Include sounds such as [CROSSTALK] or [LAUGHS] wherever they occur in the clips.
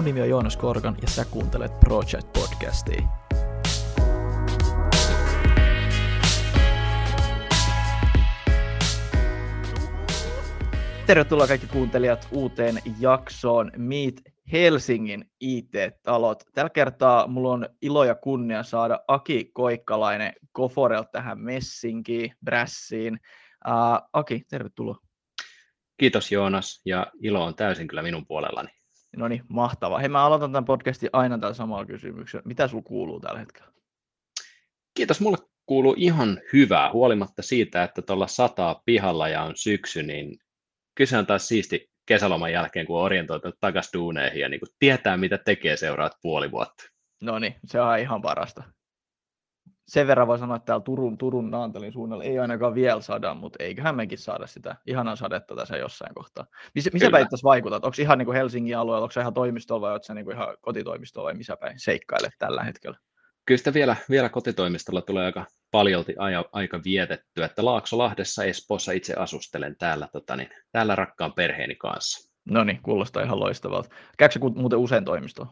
Mun nimi on Joonas Korkan ja sä kuuntelet Project Podcastia. Tervetuloa kaikki kuuntelijat uuteen jaksoon Meet Helsingin IT-talot. Tällä kertaa mulla on ilo ja kunnia saada Aki Koikkalainen Goforel tähän messinkiin, Brassiin. Uh, Aki, tervetuloa. Kiitos Joonas ja ilo on täysin kyllä minun puolellani. No niin, mahtavaa. Hei, mä aloitan tämän podcastin aina tällä samalla kysymyksellä. Mitä sulla kuuluu tällä hetkellä? Kiitos, mulle kuuluu ihan hyvää, huolimatta siitä, että tuolla sataa pihalla ja on syksy, niin kyse on taas siisti kesäloman jälkeen, kun on orientoitunut takaisin duuneihin ja niin kuin tietää, mitä tekee seuraat puoli vuotta. No niin, se on ihan parasta. Sen verran voi sanoa, että täällä Turun, Turun Naantalin suunnalla ei ainakaan vielä saada, mutta eiköhän mekin saada sitä ihanan sadetta tässä jossain kohtaa. Missä, missä päin tässä vaikutat? Onko ihan niin kuin Helsingin alueella, onko se ihan toimistolla vai onko niin kuin ihan kotitoimistolla vai missä päin seikkailet tällä hetkellä? Kyllä sitä vielä, vielä kotitoimistolla tulee aika paljolti aja, aika vietetty, että Laaksolahdessa Espoossa itse asustelen täällä, tota niin, täällä rakkaan perheeni kanssa. No niin, kuulostaa ihan loistavalta. Käykö se muuten usein toimistoon?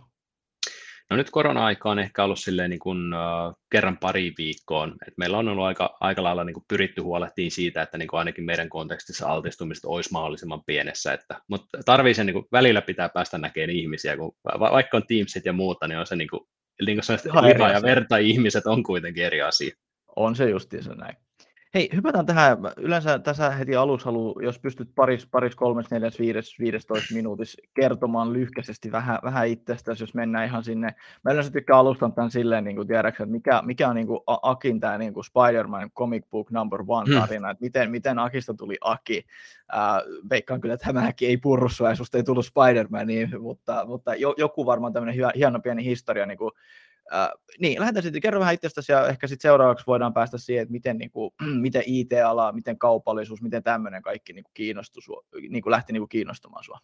No nyt korona-aika on ehkä ollut silleen niin kuin, uh, kerran pari viikkoon. Et meillä on ollut aika, aika lailla niin kuin pyritty huolehtiin siitä, että niin kuin ainakin meidän kontekstissa altistumiset olisi mahdollisimman pienessä. Että, mutta tarvii sen niin kuin, välillä pitää päästä näkemään ihmisiä, kun va- vaikka on Teamsit ja muuta, niin on se niin kuin, niin kuin ja verta ihmiset on kuitenkin eri asia. On se justiinsa näin. Hei, hypätään tähän. Yleensä tässä heti alussa halu, jos pystyt paris, paris kolmes, neljäs, viides, 15 minuutissa kertomaan lyhkäisesti vähän, vähän itsestäsi, jos mennään ihan sinne. Mä yleensä tykkään alustaa tämän silleen, niin kuin tiedäksä, että mikä, mikä on niin kuin Akin tämä niin kuin Spider-Man comic book number one hmm. tarina, hmm. että miten, miten Akista tuli Aki. Äh, veikkaan kyllä, että tämäkin ei purru sua, ja susta ei tullut Spider-Man, niin, mutta, mutta joku varmaan tämmöinen hieno pieni historia niin kuin Äh, niin, lähdetään sitten, kerro vähän itsestäsi ja ehkä sitten seuraavaksi voidaan päästä siihen, että miten, niin kuin, [CLEARS THROAT] miten IT-ala, miten kaupallisuus, miten tämmöinen kaikki niin kuin kiinnostui sua, niin kuin lähti niin kuin kiinnostamaan sinua.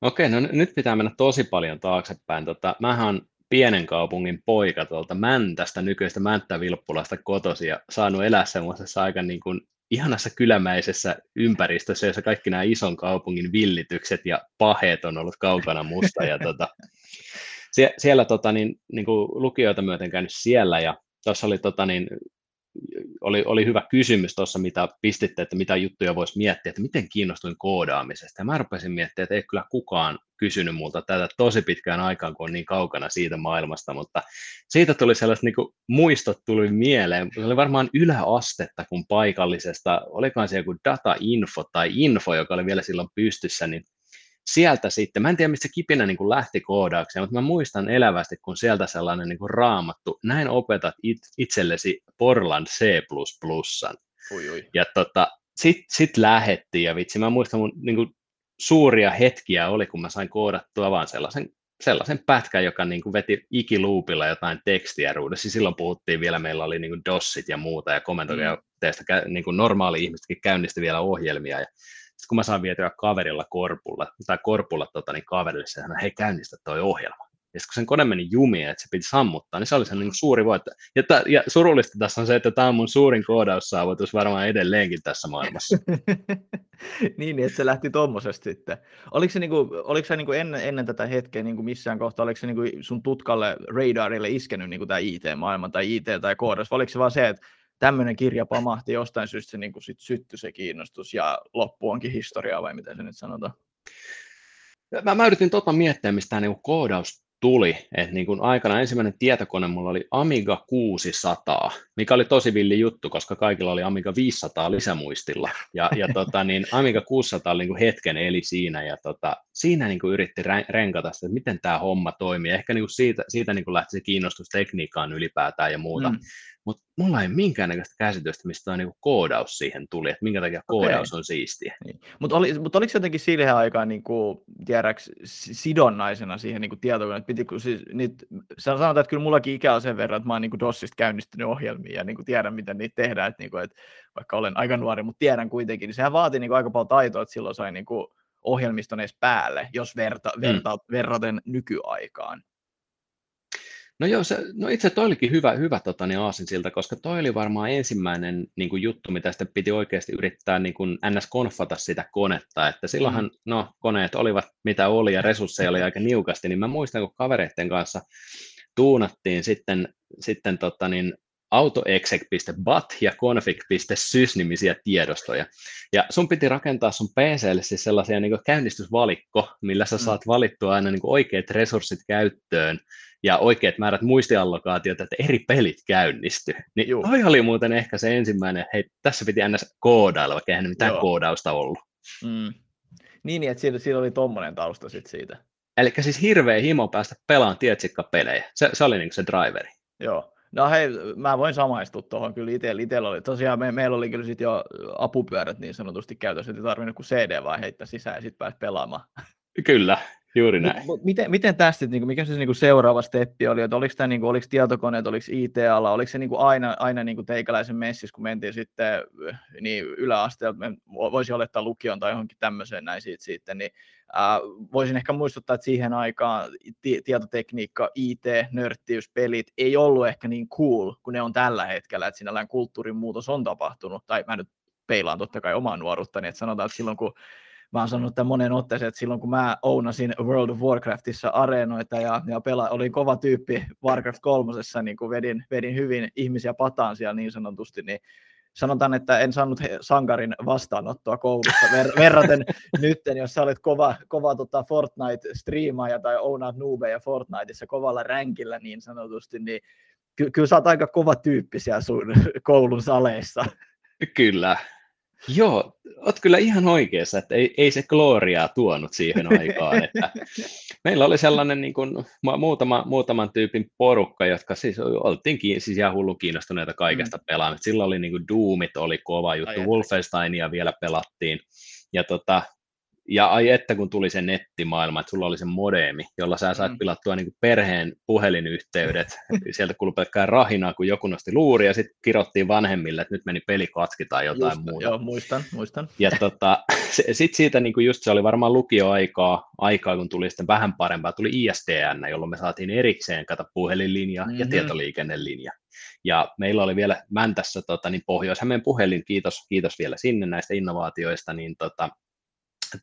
Okei, no nyt pitää mennä tosi paljon taaksepäin. Tota, mähän on pienen kaupungin poika tuolta Mäntästä, nykyistä Mänttä-Vilppulasta kotosi ja saanut elää semmoisessa aika niin kuin ihanassa kylämäisessä ympäristössä, jossa kaikki nämä ison kaupungin villitykset ja paheet on ollut kaukana musta. Ja tota, [LAUGHS] sie, siellä tota, niin, niin kuin lukijoita myöten käynyt siellä ja tuossa oli, tota, niin, oli, oli hyvä kysymys tuossa, mitä pistitte, että mitä juttuja voisi miettiä, että miten kiinnostuin koodaamisesta. Ja mä rupesin miettimään, että ei kyllä kukaan kysynyt multa tätä tosi pitkään aikaan, kun on niin kaukana siitä maailmasta, mutta siitä tuli sellaiset niin muistot tuli mieleen. Se oli varmaan yläastetta, kun paikallisesta, olikohan se joku data-info tai info, joka oli vielä silloin pystyssä, niin sieltä sitten, mä en tiedä mistä kipinä niin kuin lähti koodaukseen, mutta mä muistan elävästi, kun sieltä sellainen niin kuin raamattu, näin opetat it, itsellesi Portland C++. Ui, ui. Ja tota, sitten sit lähettiin ja vitsi, mä muistan mun niin kuin, suuria hetkiä oli, kun mä sain koodattua vaan sellaisen, sellaisen pätkän, joka niin kuin veti ikiluupilla jotain tekstiä ruudessa. Silloin puhuttiin vielä, meillä oli niin kuin DOSit ja muuta ja komentokeutteista, mm. niin kuin normaali ihmisetkin käynnisti vielä ohjelmia. Ja sitten kun mä saan vietyä kaverilla korpulla, tai korpulla tota, niin kaverille, se sanoi, hei käynnistä toi ohjelma. Ja sitten kun sen kone meni jumiin, että se piti sammuttaa, niin se oli se niin suuri voitto. Ja, t- ja surullista tässä on se, että tämä on mun suurin koodaussaavutus varmaan edelleenkin tässä maailmassa. [LAUGHS] niin, että se lähti tuommoisesta sitten. Oliko se, niinku, oliko se niinku ennen, ennen tätä hetkeä niinku missään kohtaa, oliko se niinku sun tutkalle radarille iskenyt niinku tämä IT-maailma tai IT tai koodaus, vai oliko se vaan se, että tämmöinen kirja pamahti jostain syystä se niin kuin sit syttyi se kiinnostus ja loppu onkin historiaa vai miten se nyt sanotaan? Mä, mä yritin tota miettiä, mistä tämä niin koodaus tuli. Et niin kuin aikana ensimmäinen tietokone mulla oli Amiga 600, mikä oli tosi villi juttu, koska kaikilla oli Amiga 500 lisämuistilla. Ja, ja [LAUGHS] tota, niin Amiga 600 oli niin kuin hetken eli siinä, ja tota, siinä niin kuin yritti renkata sitä, että miten tämä homma toimii. Ehkä niin kuin siitä, siitä niin kuin lähti se kiinnostus tekniikkaan ylipäätään ja muuta. Mm mutta mulla ei minkäännäköistä käsitystä, mistä on niinku koodaus siihen tuli, että minkä takia koodaus okay. on siistiä. Niin. Mutta oli, mut oliko se jotenkin siihen aikaan niinku, tiedäks, sidonnaisena siihen niinku tietokoneen, että piti, siis, niit, sanotaan, että kyllä mullakin ikä on sen verran, että mä oon niinku DOSista käynnistynyt ohjelmia ja niinku tiedän, miten niitä tehdään, että niinku, et, vaikka olen aika nuori, mutta tiedän kuitenkin, niin sehän vaatii niinku aika paljon taitoa, että silloin sai niinku ohjelmiston edes päälle, jos verta, verta, mm. verraten nykyaikaan. No joo, se, no itse toi olikin hyvä, hyvä tota, niin aasin siltä, koska toi oli varmaan ensimmäinen niin kuin juttu, mitä sitten piti oikeasti yrittää niin kuin ns-konfata sitä konetta, että silloinhan, mm. no koneet olivat mitä oli ja resursseja oli aika niukasti, niin mä muistan, kun kavereiden kanssa tuunattiin sitten, sitten tota, niin autoexec.bat ja config.sys nimisiä tiedostoja. Ja sun piti rakentaa sun PClle siis sellaisia niin käynnistysvalikko, millä sä mm. saat valittua aina niin oikeat resurssit käyttöön ja oikeat määrät muistiallokaatiota, että eri pelit käynnistyy. Niin Juu. toi oli muuten ehkä se ensimmäinen, hei, tässä piti ns. koodailla, vaikka eihän mitään Joo. koodausta ollut. Mm. Niin, niin, että siinä, siinä oli tommonen tausta sit siitä. Eli siis hirveä himo päästä pelaamaan tietsikka-pelejä. Se, se oli niin se driveri. Joo. No hei, mä voin samaistua tuohon kyllä itse. Itellä oli, tosiaan me, meillä oli kyllä sit jo apupyörät niin sanotusti käytössä, että tarvinnut kuin CD vaan heittää sisään ja sitten pääsi pelaamaan. Kyllä, Juuri näin. Miten, miten tästä, niin kuin, mikä se niin kuin seuraava steppi oli, että oliko, tämä, niin kuin, oliko tietokoneet, oliko IT-ala, oliko se niin kuin aina, aina niin kuin teikäläisen messissä, kun mentiin sitten niin yläasteelta, voisi olettaa lukion tai johonkin tämmöiseen näin siitä, siitä niin äh, voisin ehkä muistuttaa, että siihen aikaan tietotekniikka, IT, nörttiys, pelit ei ollut ehkä niin cool kuin ne on tällä hetkellä, että sinällään kulttuurin muutos on tapahtunut, tai mä nyt peilaan totta kai omaa nuoruuttani, että sanotaan, että silloin kun mä oon sanonut tämän monen otteeseen, että silloin kun mä ounasin World of Warcraftissa areenoita ja, ja pela, olin kova tyyppi Warcraft kolmosessa, niin kun vedin, vedin hyvin ihmisiä pataan siellä niin sanotusti, niin sanotaan, että en saanut sankarin vastaanottoa koulussa ver- [LAUGHS] verraten nytten, jos sä olet kova, kova tota Fortnite-striimaaja tai ounaat noobeja Fortniteissa kovalla ränkillä niin sanotusti, niin ky- kyllä sä oot aika kova tyyppi siellä sun [LAUGHS] koulun saleissa. Kyllä, Joo, olet kyllä ihan oikeassa, että ei, ei se gloriaa tuonut siihen aikaan. Että meillä oli sellainen niin kuin, muutama, muutaman tyypin porukka, jotka siis oltiin siis ihan hullu kiinnostuneita kaikesta mm. pelaamista. Silloin oli niin kuin Doomit oli kova juttu, Ai Wolfensteinia vielä pelattiin. Ja tota, ja ai että kun tuli se nettimaailma, että sulla oli se modeemi, jolla sä sait mm. pilattua niin perheen puhelinyhteydet. [LAUGHS] Sieltä kuului pelkkää rahinaa, kun joku nosti luuri ja sitten kirottiin vanhemmille, että nyt meni peli katki tai jotain just, muuta. Joo, muistan, muistan. Ja tota, sitten siitä niin kuin just se oli varmaan lukioaikaa, aikaa, kun tuli sitten vähän parempaa, tuli ISDN, jolloin me saatiin erikseen kata puhelinlinja mm-hmm. ja tietoliikennelinja. Ja meillä oli vielä Mäntässä tota, niin Pohjois-Hämeen puhelin, kiitos, kiitos vielä sinne näistä innovaatioista, niin tota,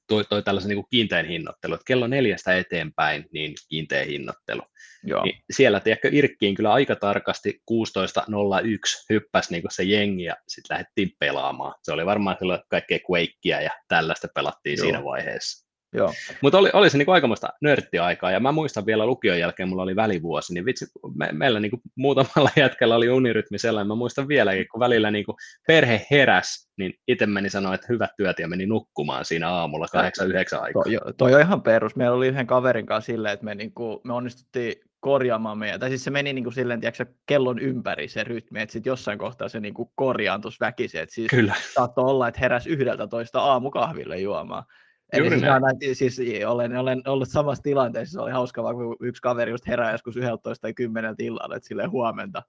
toi, toi tällaisen niin kuin kiinteän hinnoittelu, että kello neljästä eteenpäin niin kiinteä hinnoittelu. Joo. Niin siellä tiedätkö, Irkkiin kyllä aika tarkasti 16.01 hyppäsi niin kuin se jengi ja sitten lähdettiin pelaamaan. Se oli varmaan silloin kaikkea Quakea ja tällaista pelattiin Joo. siinä vaiheessa. Joo. Mutta oli, oli se niinku aikamoista nörttiaikaa, ja mä muistan vielä lukion jälkeen, mulla oli välivuosi, niin vitsi, me, meillä niinku muutamalla [LAUGHS] jätkällä oli unirytmi sellainen, mä muistan vieläkin, kun välillä niinku perhe heräs, niin itse meni sanoa, että hyvät työt, ja meni nukkumaan siinä aamulla 8-9 aikaa. Toi, toi on ihan perus. Meillä oli yhden kaverin kanssa silleen, että me, niinku, me onnistuttiin korjaamaan meidän, tai siis se meni niin kuin silleen, tiedätkö, kellon ympäri se rytmi, että sitten jossain kohtaa se niin kuin korjaantui väkisin, että siis Kyllä. saattoi olla, että heräs yhdeltä toista aamukahville juomaan. Eli siis, näin. siis olen, olen ollut samassa tilanteessa, se oli hauska, kun yksi kaveri just herää joskus 11 tai 10 illalla, että silleen huomenta.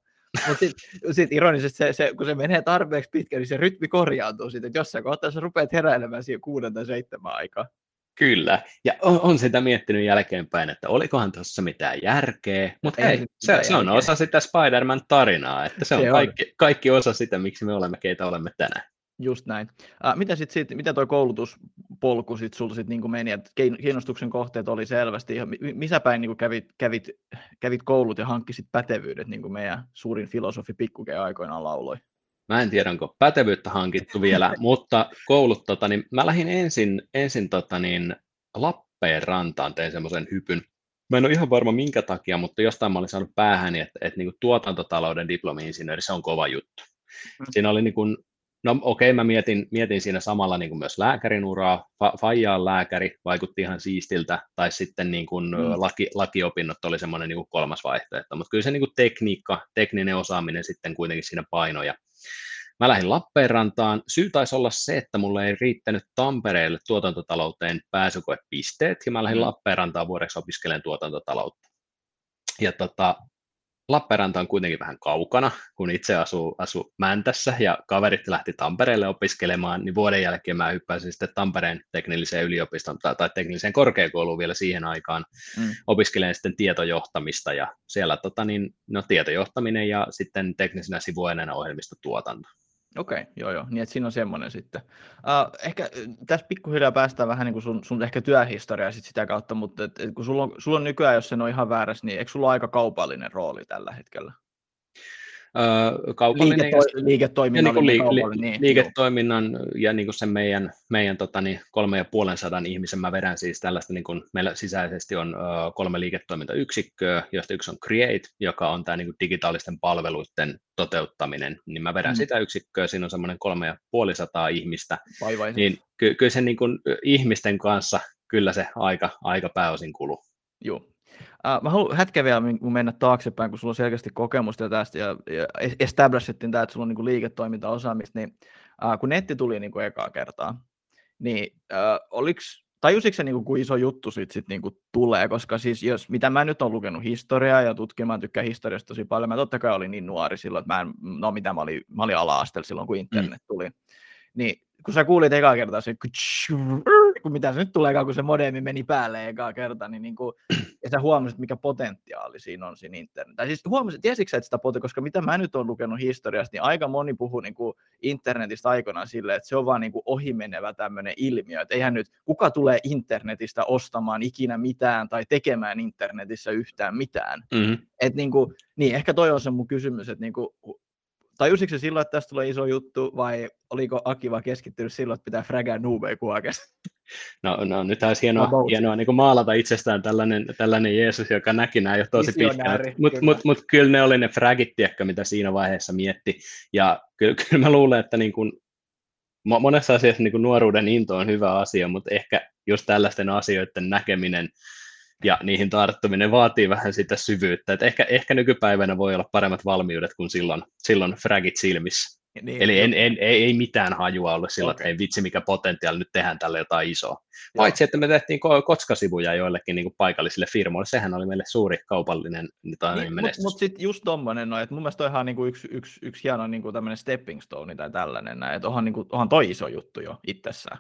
Mutta sitten [LAUGHS] sit ironisesti, se, se, kun se menee tarpeeksi pitkä, niin se rytmi korjaantuu sitten, että jossain kohtaa sä rupeat heräilemään siihen kuuden tai seitsemän aikaa. Kyllä, ja on, on sitä miettinyt jälkeenpäin, että olikohan tuossa mitään järkeä, mutta ei, se, se on osa sitä Spider-Man-tarinaa, että se on, se on. Kaikki, kaikki osa sitä, miksi me olemme, keitä olemme tänään. Just näin. Äh, mitä sitten sit, mitä toi koulutuspolku sitten sulla sit niinku meni, että kiinnostuksen kohteet oli selvästi, missä päin niinku kävit, kävit, kävit koulut ja hankkisit pätevyydet, niin kuin meidän suurin filosofi Pikkuke aikoinaan lauloi? Mä en tiedä, onko pätevyyttä hankittu vielä, [LAUGHS] mutta koulut, tota, niin mä lähdin ensin, ensin tota, niin, Lappeenrantaan, tein semmoisen hypyn. Mä en ole ihan varma minkä takia, mutta jostain mä olin saanut päähäni, että, että niin kuin tuotantotalouden diplomi-insinööri, se on kova juttu. Mm. Siinä oli niin kuin No okei, okay, mä mietin, mietin siinä samalla niin kuin myös lääkärin uraa. Fa, Faija on lääkäri, vaikutti ihan siistiltä, tai sitten niin kuin mm. laki, lakiopinnot oli semmoinen niin kuin kolmas vaihtoehto. Mutta kyllä se niin kuin tekniikka, tekninen osaaminen sitten kuitenkin siinä painoja. Mä lähdin Lappeenrantaan. Syy taisi olla se, että mulle ei riittänyt Tampereelle tuotantotalouteen pääsykoepisteet, ja mä lähdin mm. Lappeenrantaan vuodeksi opiskelemaan tuotantotaloutta. Ja tota, Lappeenranta on kuitenkin vähän kaukana, kun itse asuu, asuu Mäntässä ja kaverit lähti Tampereelle opiskelemaan, niin vuoden jälkeen mä hyppäsin sitten Tampereen teknilliseen yliopistoon tai, tai tekniseen korkeakouluun vielä siihen aikaan mm. opiskelen sitten tietojohtamista ja siellä tota, niin, no, tietojohtaminen ja sitten teknisenä sivuaineena ohjelmistotuotanto. Okei, okay, joo joo, niin että siinä on semmoinen sitten. Uh, ehkä tässä pikkuhiljaa päästään vähän niin kuin sun, sun ehkä työhistoriaa sit sitä kautta, mutta et, et kun sulla on, sulla on nykyään, jos se on ihan väärässä, niin eikö sulla ole aika kaupallinen rooli tällä hetkellä? Kaupallinen Liiketo- ja, liiketoiminnan, ja niin li, niin, liiketoiminnan ja niin kuin sen meidän, meidän tota, niin kolme ja puolen sadan ihmisen mä vedän siis tällaista, niin kuin meillä sisäisesti on ö, kolme liiketoimintayksikköä, joista yksi on Create, joka on tämä niin kuin digitaalisten palveluiden toteuttaminen, niin mä vedän mm. sitä yksikköä, siinä on semmoinen kolme ja puoli sataa ihmistä, Vaivaiset. niin ky- kyllä se niin kuin, ihmisten kanssa kyllä se aika, aika pääosin kuluu. Joo, Uh, mä haluan hetken vielä mennä taaksepäin, kun sulla on selkeästi kokemusta tästä ja, ja establishettiin tämä, että sulla on niin liiketoimintaosaamista, niin uh, kun netti tuli niin kuin ekaa kertaa, niin uh, oliks, tajusitko se, niin kuin, iso juttu siitä sit, niin kuin, tulee, koska siis jos, mitä mä nyt olen lukenut historiaa ja tutkimaan, tykkään historiasta tosi paljon, mä totta kai olin niin nuori silloin, että mä en, no mitä mä olin, mä olin ala silloin, kun internet mm. tuli, niin kun sä kuulit ekaa kertaa se, kun mitä se nyt tulee, kun se modemi meni päälle ekaa kertaa, niin, niin kuin, ja sä huomasit, mikä potentiaali siinä on siinä internet. Tai siis huomasit, tiesitkö että sitä potentiaalia, koska mitä mä nyt olen lukenut historiasta, niin aika moni puhuu niin kuin internetistä aikoinaan silleen, että se on vaan niin kuin ohimenevä tämmöinen ilmiö, että eihän nyt, kuka tulee internetistä ostamaan ikinä mitään tai tekemään internetissä yhtään mitään. Mm-hmm. Et niin, kuin, niin ehkä toi on se mun kysymys, että niin kuin, tajusitko se silloin, että tästä tulee iso juttu, vai oliko Aki vaan keskittynyt silloin, että pitää fragaa nuubei kuokesta? No, no nyt olisi hienoa, hienoa niin maalata itsestään tällainen, tällainen Jeesus, joka näki nämä jo tosi pitkään. Mutta mut, mut, kyllä ne oli ne fragit, tiedätkö, mitä siinä vaiheessa mietti. Ja kyllä, [LAUGHS] kyllä mä luulen, että niin kuin, monessa asiassa niin kuin nuoruuden into on hyvä asia, mutta ehkä just tällaisten asioiden näkeminen ja niihin tarttuminen vaatii vähän sitä syvyyttä. Et ehkä, ehkä nykypäivänä voi olla paremmat valmiudet kuin silloin, silloin fragit silmissä. Niin, Eli en, en, ei, ei mitään hajua ole sillä, okay. että ei vitsi mikä potentiaali, nyt tehdään tälle jotain isoa. Paitsi, että me tehtiin kotskasivuja joillekin niin kuin paikallisille firmoille, sehän oli meille suuri kaupallinen niin, niin, menestys. Mutta mut sitten just tommonen, no, että mun mielestä on niin kuin yksi, yksi, yksi hieno niin kuin tämmöinen stepping stone tai tällainen, että onhan, niin kuin, onhan toi iso juttu jo itsessään.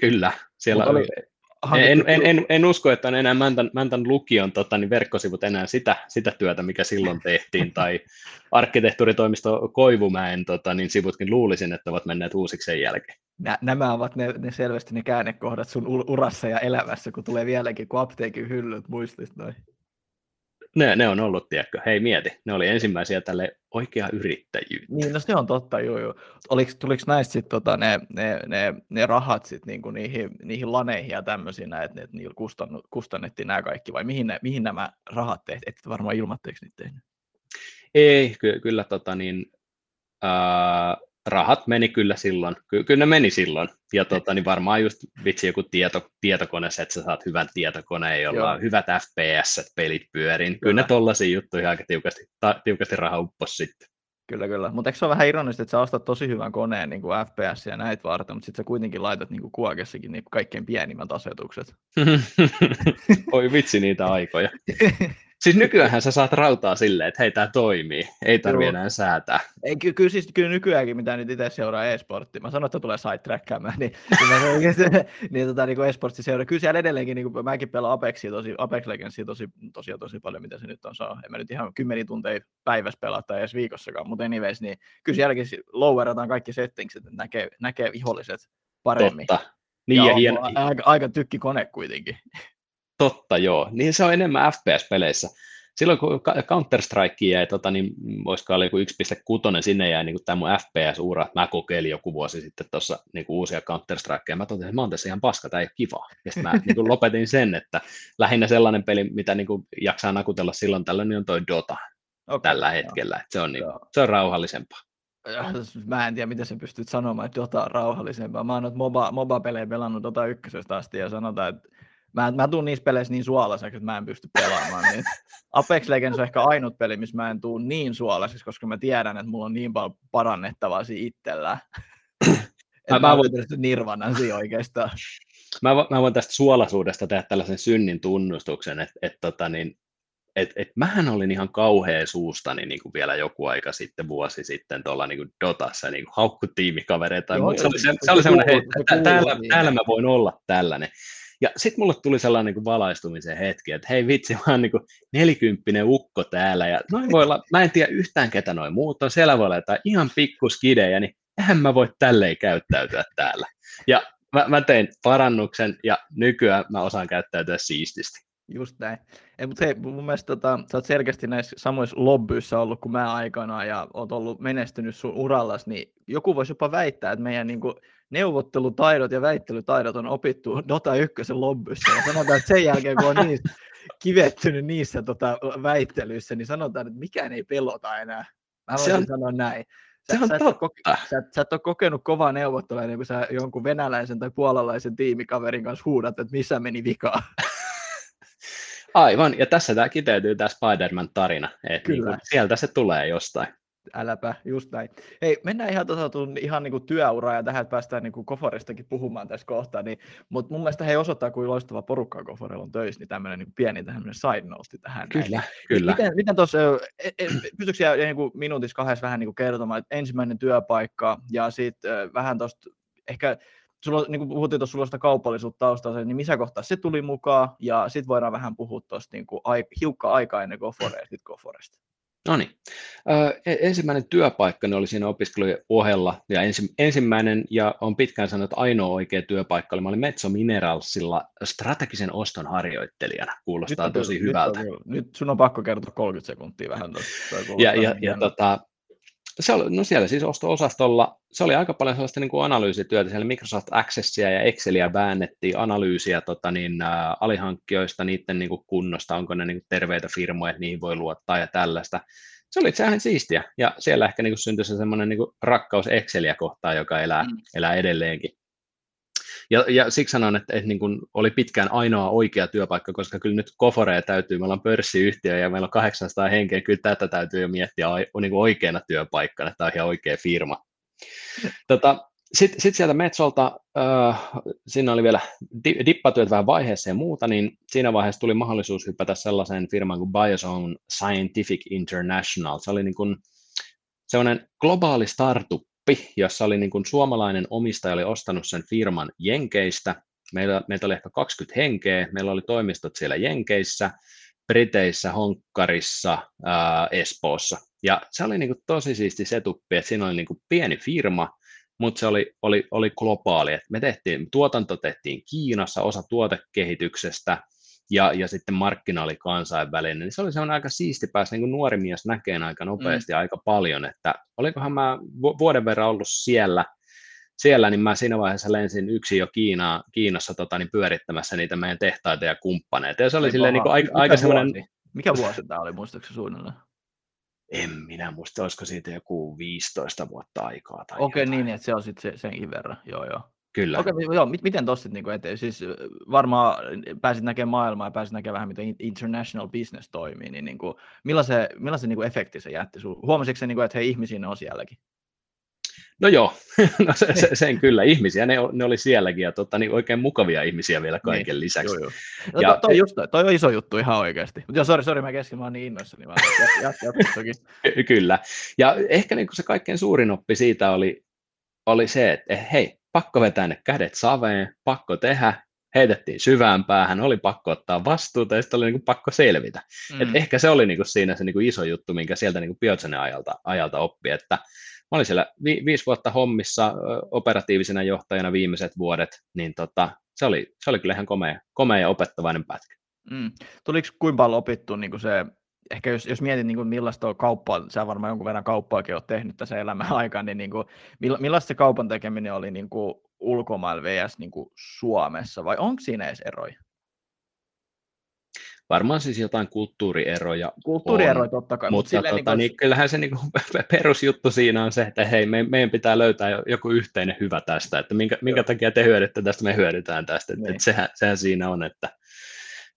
Kyllä, siellä oli, en, en, en, en, usko, että on enää Mäntän, Mäntän lukion tota, niin verkkosivut enää sitä, sitä työtä, mikä silloin tehtiin, tai arkkitehtuuritoimisto Koivumäen tota, niin sivutkin luulisin, että ovat menneet uusiksi sen jälkeen. Nä, nämä ovat ne, ne selvästi ne käännekohdat sun urassa ja elämässä, kun tulee vieläkin, kun apteekin hyllyt muistit noin ne, ne on ollut, tiedätkö, hei mieti, ne oli ensimmäisiä tälle oikea yrittäjyyttä. Niin, no se on totta, joo, joo. Oliko, tuliko näistä sitten tota, ne, ne, ne, ne, rahat sitten niinku niihin, niihin laneihin ja tämmöisiin, että et niillä kustannettiin nämä kaikki, vai mihin, ne, mihin nämä rahat tehtiin, et varmaan ilmatteeksi niitä tehnyt? Ei, ky- kyllä tota niin, ää, rahat meni kyllä silloin, Ky- kyllä ne meni silloin, ja tota, niin varmaan just vitsi joku tieto, tietokone, että sä saat hyvän tietokoneen, jolla on hyvät FPS, pelit pyörin, kyllä, kyllä ne tollaisia juttuja aika tiukasti, ta, tiukasti raha uppos sitten. Kyllä, kyllä. Mutta eikö se ole vähän ironista, että sä ostat tosi hyvän koneen niin kuin FPS ja näitä varten, mutta sitten sä kuitenkin laitat niin kuin kuokessakin niin kaikkein pienimmät asetukset. [LAUGHS] Oi vitsi niitä aikoja. [LAUGHS] Siis nykyään sä saat rautaa silleen, että hei, tämä toimii, ei tarvi enää säätää. Ei, ky- kyllä, siis, kyllä nykyäänkin, mitä nyt itse seuraa e-sporttia, mä sanoin, että tulee sidetrackkäämään, niin, niin, niin, tota, niin e-sportsi seuraa. Kyllä siellä edelleenkin, niin kuin, mäkin pelaan Apexia, tosi, Apex Legendsia tosi, tosi, tosi paljon, mitä se nyt on. saa. en mä nyt ihan kymmeniä tunteja päivässä pelaa tai edes viikossakaan, mutta anyways, niin kyllä sielläkin lowerataan kaikki settingsit, että näkee, näkee viholliset paremmin. Totta. Niin ja, ja hieno. Aika, aika tykki kone kuitenkin. Totta, joo. Niin se on enemmän FPS-peleissä. Silloin kun Counter-Strike jäi, tota, niin voisiko olla joku 1.6, sinne jäi niin tämä mun FPS-ura. Mä kokeilin joku vuosi sitten tuossa niin uusia Counter-Strikeja. Mä totesin, että mä oon tässä ihan paska, tämä ei ole kiva. Ja sitten mä [LAUGHS] niin kuin lopetin sen, että lähinnä sellainen peli, mitä niin kuin jaksaa nakutella silloin tällöin, niin on toi Dota okay, tällä hetkellä. Se on, niin, se on rauhallisempaa. Mä en tiedä, miten sä pystyt sanomaan, että Dota on rauhallisempaa. Mä oon MOBA, MOBA-pelejä pelannut Dota 1 asti ja sanotaan, että mä, mä tuun niissä peleissä niin suolaiseksi, että mä en pysty pelaamaan. Niin [LAUGHS] Apex Legends on ehkä ainut peli, missä mä en tuu niin suolaiseksi, koska mä tiedän, että mulla on niin paljon parannettavaa siinä itsellä. [CLEARS THROAT] mä, mä voin nirvanan siinä oikeastaan. Mä, mä voin tästä suolaisuudesta tehdä tällaisen synnin tunnustuksen, että, että tota, niin, et, et mähän olin ihan kauhea suustani niin kuin vielä joku aika sitten, vuosi sitten tuolla niin Dotassa, niin kuin haukku tiimikavereita, mutta se oli, se, se oli semmoinen, hei, täällä, täällä mä voin olla tällainen. Ja sitten mulle tuli sellainen niin kuin valaistumisen hetki, että hei vitsi, mä oon niin nelikymppinen ukko täällä, ja noin voi olla, mä en tiedä yhtään ketä noin muut on, siellä voi olla jotain ihan pikkuskidejä, niin eihän mä voi tälleen käyttäytyä täällä. Ja mä, mä tein parannuksen, ja nykyään mä osaan käyttäytyä siististi. Just näin. Ei, mutta hei, mun mielestä tota, sä oot selkeästi näissä samoissa lobbyissa ollut kuin mä aikana ja oot ollut menestynyt sun urallas, niin joku voisi jopa väittää, että meidän niin kuin, neuvottelutaidot ja väittelytaidot on opittu Dota 1 lobbyissa. Ja sanotaan, että sen jälkeen, kun on niin kivettynyt niissä tota, väittelyissä, niin sanotaan, että mikään ei pelota enää. Mä voisin on... sanoa näin. Sä, se on sä, totta. Et sä, sä et ole kokenut kovaa neuvottelua, niin kun sä jonkun venäläisen tai puolalaisen tiimikaverin kanssa huudat, että missä meni vikaa. [LAUGHS] Aivan, ja tässä tämä kiteytyy tämä Spider-Man-tarina, että Kyllä. Niin kuin, sieltä se tulee jostain. Äläpä, just näin. Hei, mennään ihan, tuota, ihan niin kuin työuraa ja tähän, että päästään niin kuin Koforistakin puhumaan tässä kohtaa, niin, mutta mun mielestä he osoittaa, kuin loistava porukka Koforilla on töissä, niin tämmöinen niin pieni tämmöinen side note tähän. Kyllä, näin. kyllä. Miten, miten tuossa, e, e, pystytkö siellä niin kuin minuutissa kahdessa vähän niin kuin kertomaan, että ensimmäinen työpaikka ja sitten vähän tuosta ehkä sulla, niin kuin puhuttiin tuossa sulla kaupallisuutta taustaa, niin missä kohtaa se tuli mukaan, ja sitten voidaan vähän puhua tuosta niin kuin, ai, hiukka aikaa ennen Goforea ja sitten Goforesta. No niin. ensimmäinen työpaikka oli siinä opiskelujen ohella, ja ensi, ensimmäinen, ja on pitkään sanonut, että ainoa oikea työpaikka oli, mä olin Metso Mineralsilla strategisen oston harjoittelijana. Kuulostaa nyt tosi hyvältä. Nyt, nyt sun on pakko kertoa 30 sekuntia vähän tuosta. Ja, ja, ja tota, se oli, no siellä siis osto-osastolla, se oli aika paljon sellaista niin kuin analyysityötä, siellä Microsoft Accessia ja Excelia väännettiin analyysiä tota, niin, ä, alihankkijoista, niiden niin kuin kunnosta, onko ne niin kuin terveitä firmoja, että niihin voi luottaa ja tällaista. Se oli itse siistiä, ja siellä ehkä niin kuin syntyi se semmoinen niin kuin rakkaus Excelia kohtaan, joka elää, mm. elää edelleenkin. Ja, ja siksi sanon, että, että niin kuin oli pitkään ainoa oikea työpaikka, koska kyllä nyt Koforeja täytyy, me ollaan pörssiyhtiö ja meillä on 800 henkeä, kyllä tätä täytyy jo miettiä niin kuin oikeana työpaikkana, tämä on ihan oikea firma. Tota, sitten sit sieltä Metsolta, äh, siinä oli vielä dippatyöt vähän vaiheessa ja muuta, niin siinä vaiheessa tuli mahdollisuus hypätä sellaiseen firmaan kuin Biozone Scientific International. Se oli niin kuin sellainen globaali startup, shoppi, jossa oli niin kuin suomalainen omistaja oli ostanut sen firman Jenkeistä. Meillä, meitä oli ehkä 20 henkeä, meillä oli toimistot siellä Jenkeissä, Briteissä, Honkkarissa, ää, Espoossa. Ja se oli niin kuin tosi siisti setuppi, että siinä oli niin kuin pieni firma, mutta se oli, oli, oli globaali. Et me tehtiin, tuotanto tehtiin Kiinassa, osa tuotekehityksestä, ja, ja sitten markkina oli kansainvälinen, niin se oli sellainen aika siisti päästä, niin kuin nuori mies näkee aika nopeasti mm. aika paljon, että olikohan mä vuoden verran ollut siellä, siellä, niin mä siinä vaiheessa lensin yksin jo Kiinaa, Kiinassa tota, niin pyörittämässä niitä meidän tehtaita ja kumppaneita, ja se oli silleen niin kuin aika, aika semmoinen... Mikä vuosi tämä oli, muistaakseni suunnilleen? En minä muista, olisiko siitä joku 15 vuotta aikaa. Okei, okay, niin, että se on sitten se, senkin verran, joo joo. Kyllä. Okei, okay, joo, miten tuossa niin eteen? Siis varmaan pääsit näkemään maailmaa ja pääsit näkemään vähän, miten international business toimii, niin, niin kuin, millaisen, millaisen niin kuin efekti se jätti? Huomasitko se, niin kuin, että hei, ihmisiä ne on sielläkin? No joo, [LAUGHS] no se, se, sen kyllä. Ihmisiä ne, ne oli sielläkin ja totta, niin oikein mukavia ihmisiä vielä niin, kaiken niin. lisäksi. Joo, joo. No, ja, toi, just, toi on iso juttu ihan oikeasti. Mutta joo, sori, sori, mä kesken, mä oon niin innoissani. Mä jat, jat, jat, [LAUGHS] kyllä. Ja ehkä niin kuin se kaikkein suurin oppi siitä oli, oli se, että hei, pakko vetää ne kädet saveen, pakko tehdä, heitettiin syvään päähän, oli pakko ottaa vastuuta ja sitten oli niin kuin pakko selvitä. Mm. Et ehkä se oli niin kuin siinä se niin kuin iso juttu, minkä sieltä niin kuin ajalta, ajalta oppi, että mä olin siellä vi, viisi vuotta hommissa operatiivisena johtajana viimeiset vuodet, niin tota, se, oli, se oli kyllä ihan komea, komea ja opettavainen pätkä. Mm. Tuliko kuinka paljon opittu niin kuin se ehkä jos, jos mietit niin kuin millaista kauppaa, sä varmaan jonkun verran kauppaakin olet tehnyt tässä elämän [LAUGHS] aikana, niin, niin kuin, millaista se kaupan tekeminen oli niin kuin ulkomailla vs. Niin kuin Suomessa, vai onko siinä edes eroja? Varmaan siis jotain kulttuurieroja Kulttuurieroja on, totta kai. Mutta, mutta tota, niin, niin kyllähän se niin kuin, [LAUGHS] perusjuttu siinä on se, että hei, me, meidän pitää löytää joku yhteinen hyvä tästä, että minkä, minkä takia te hyödytte tästä, me hyödytään tästä. Niin. Että, että sehän, sehän siinä on, että,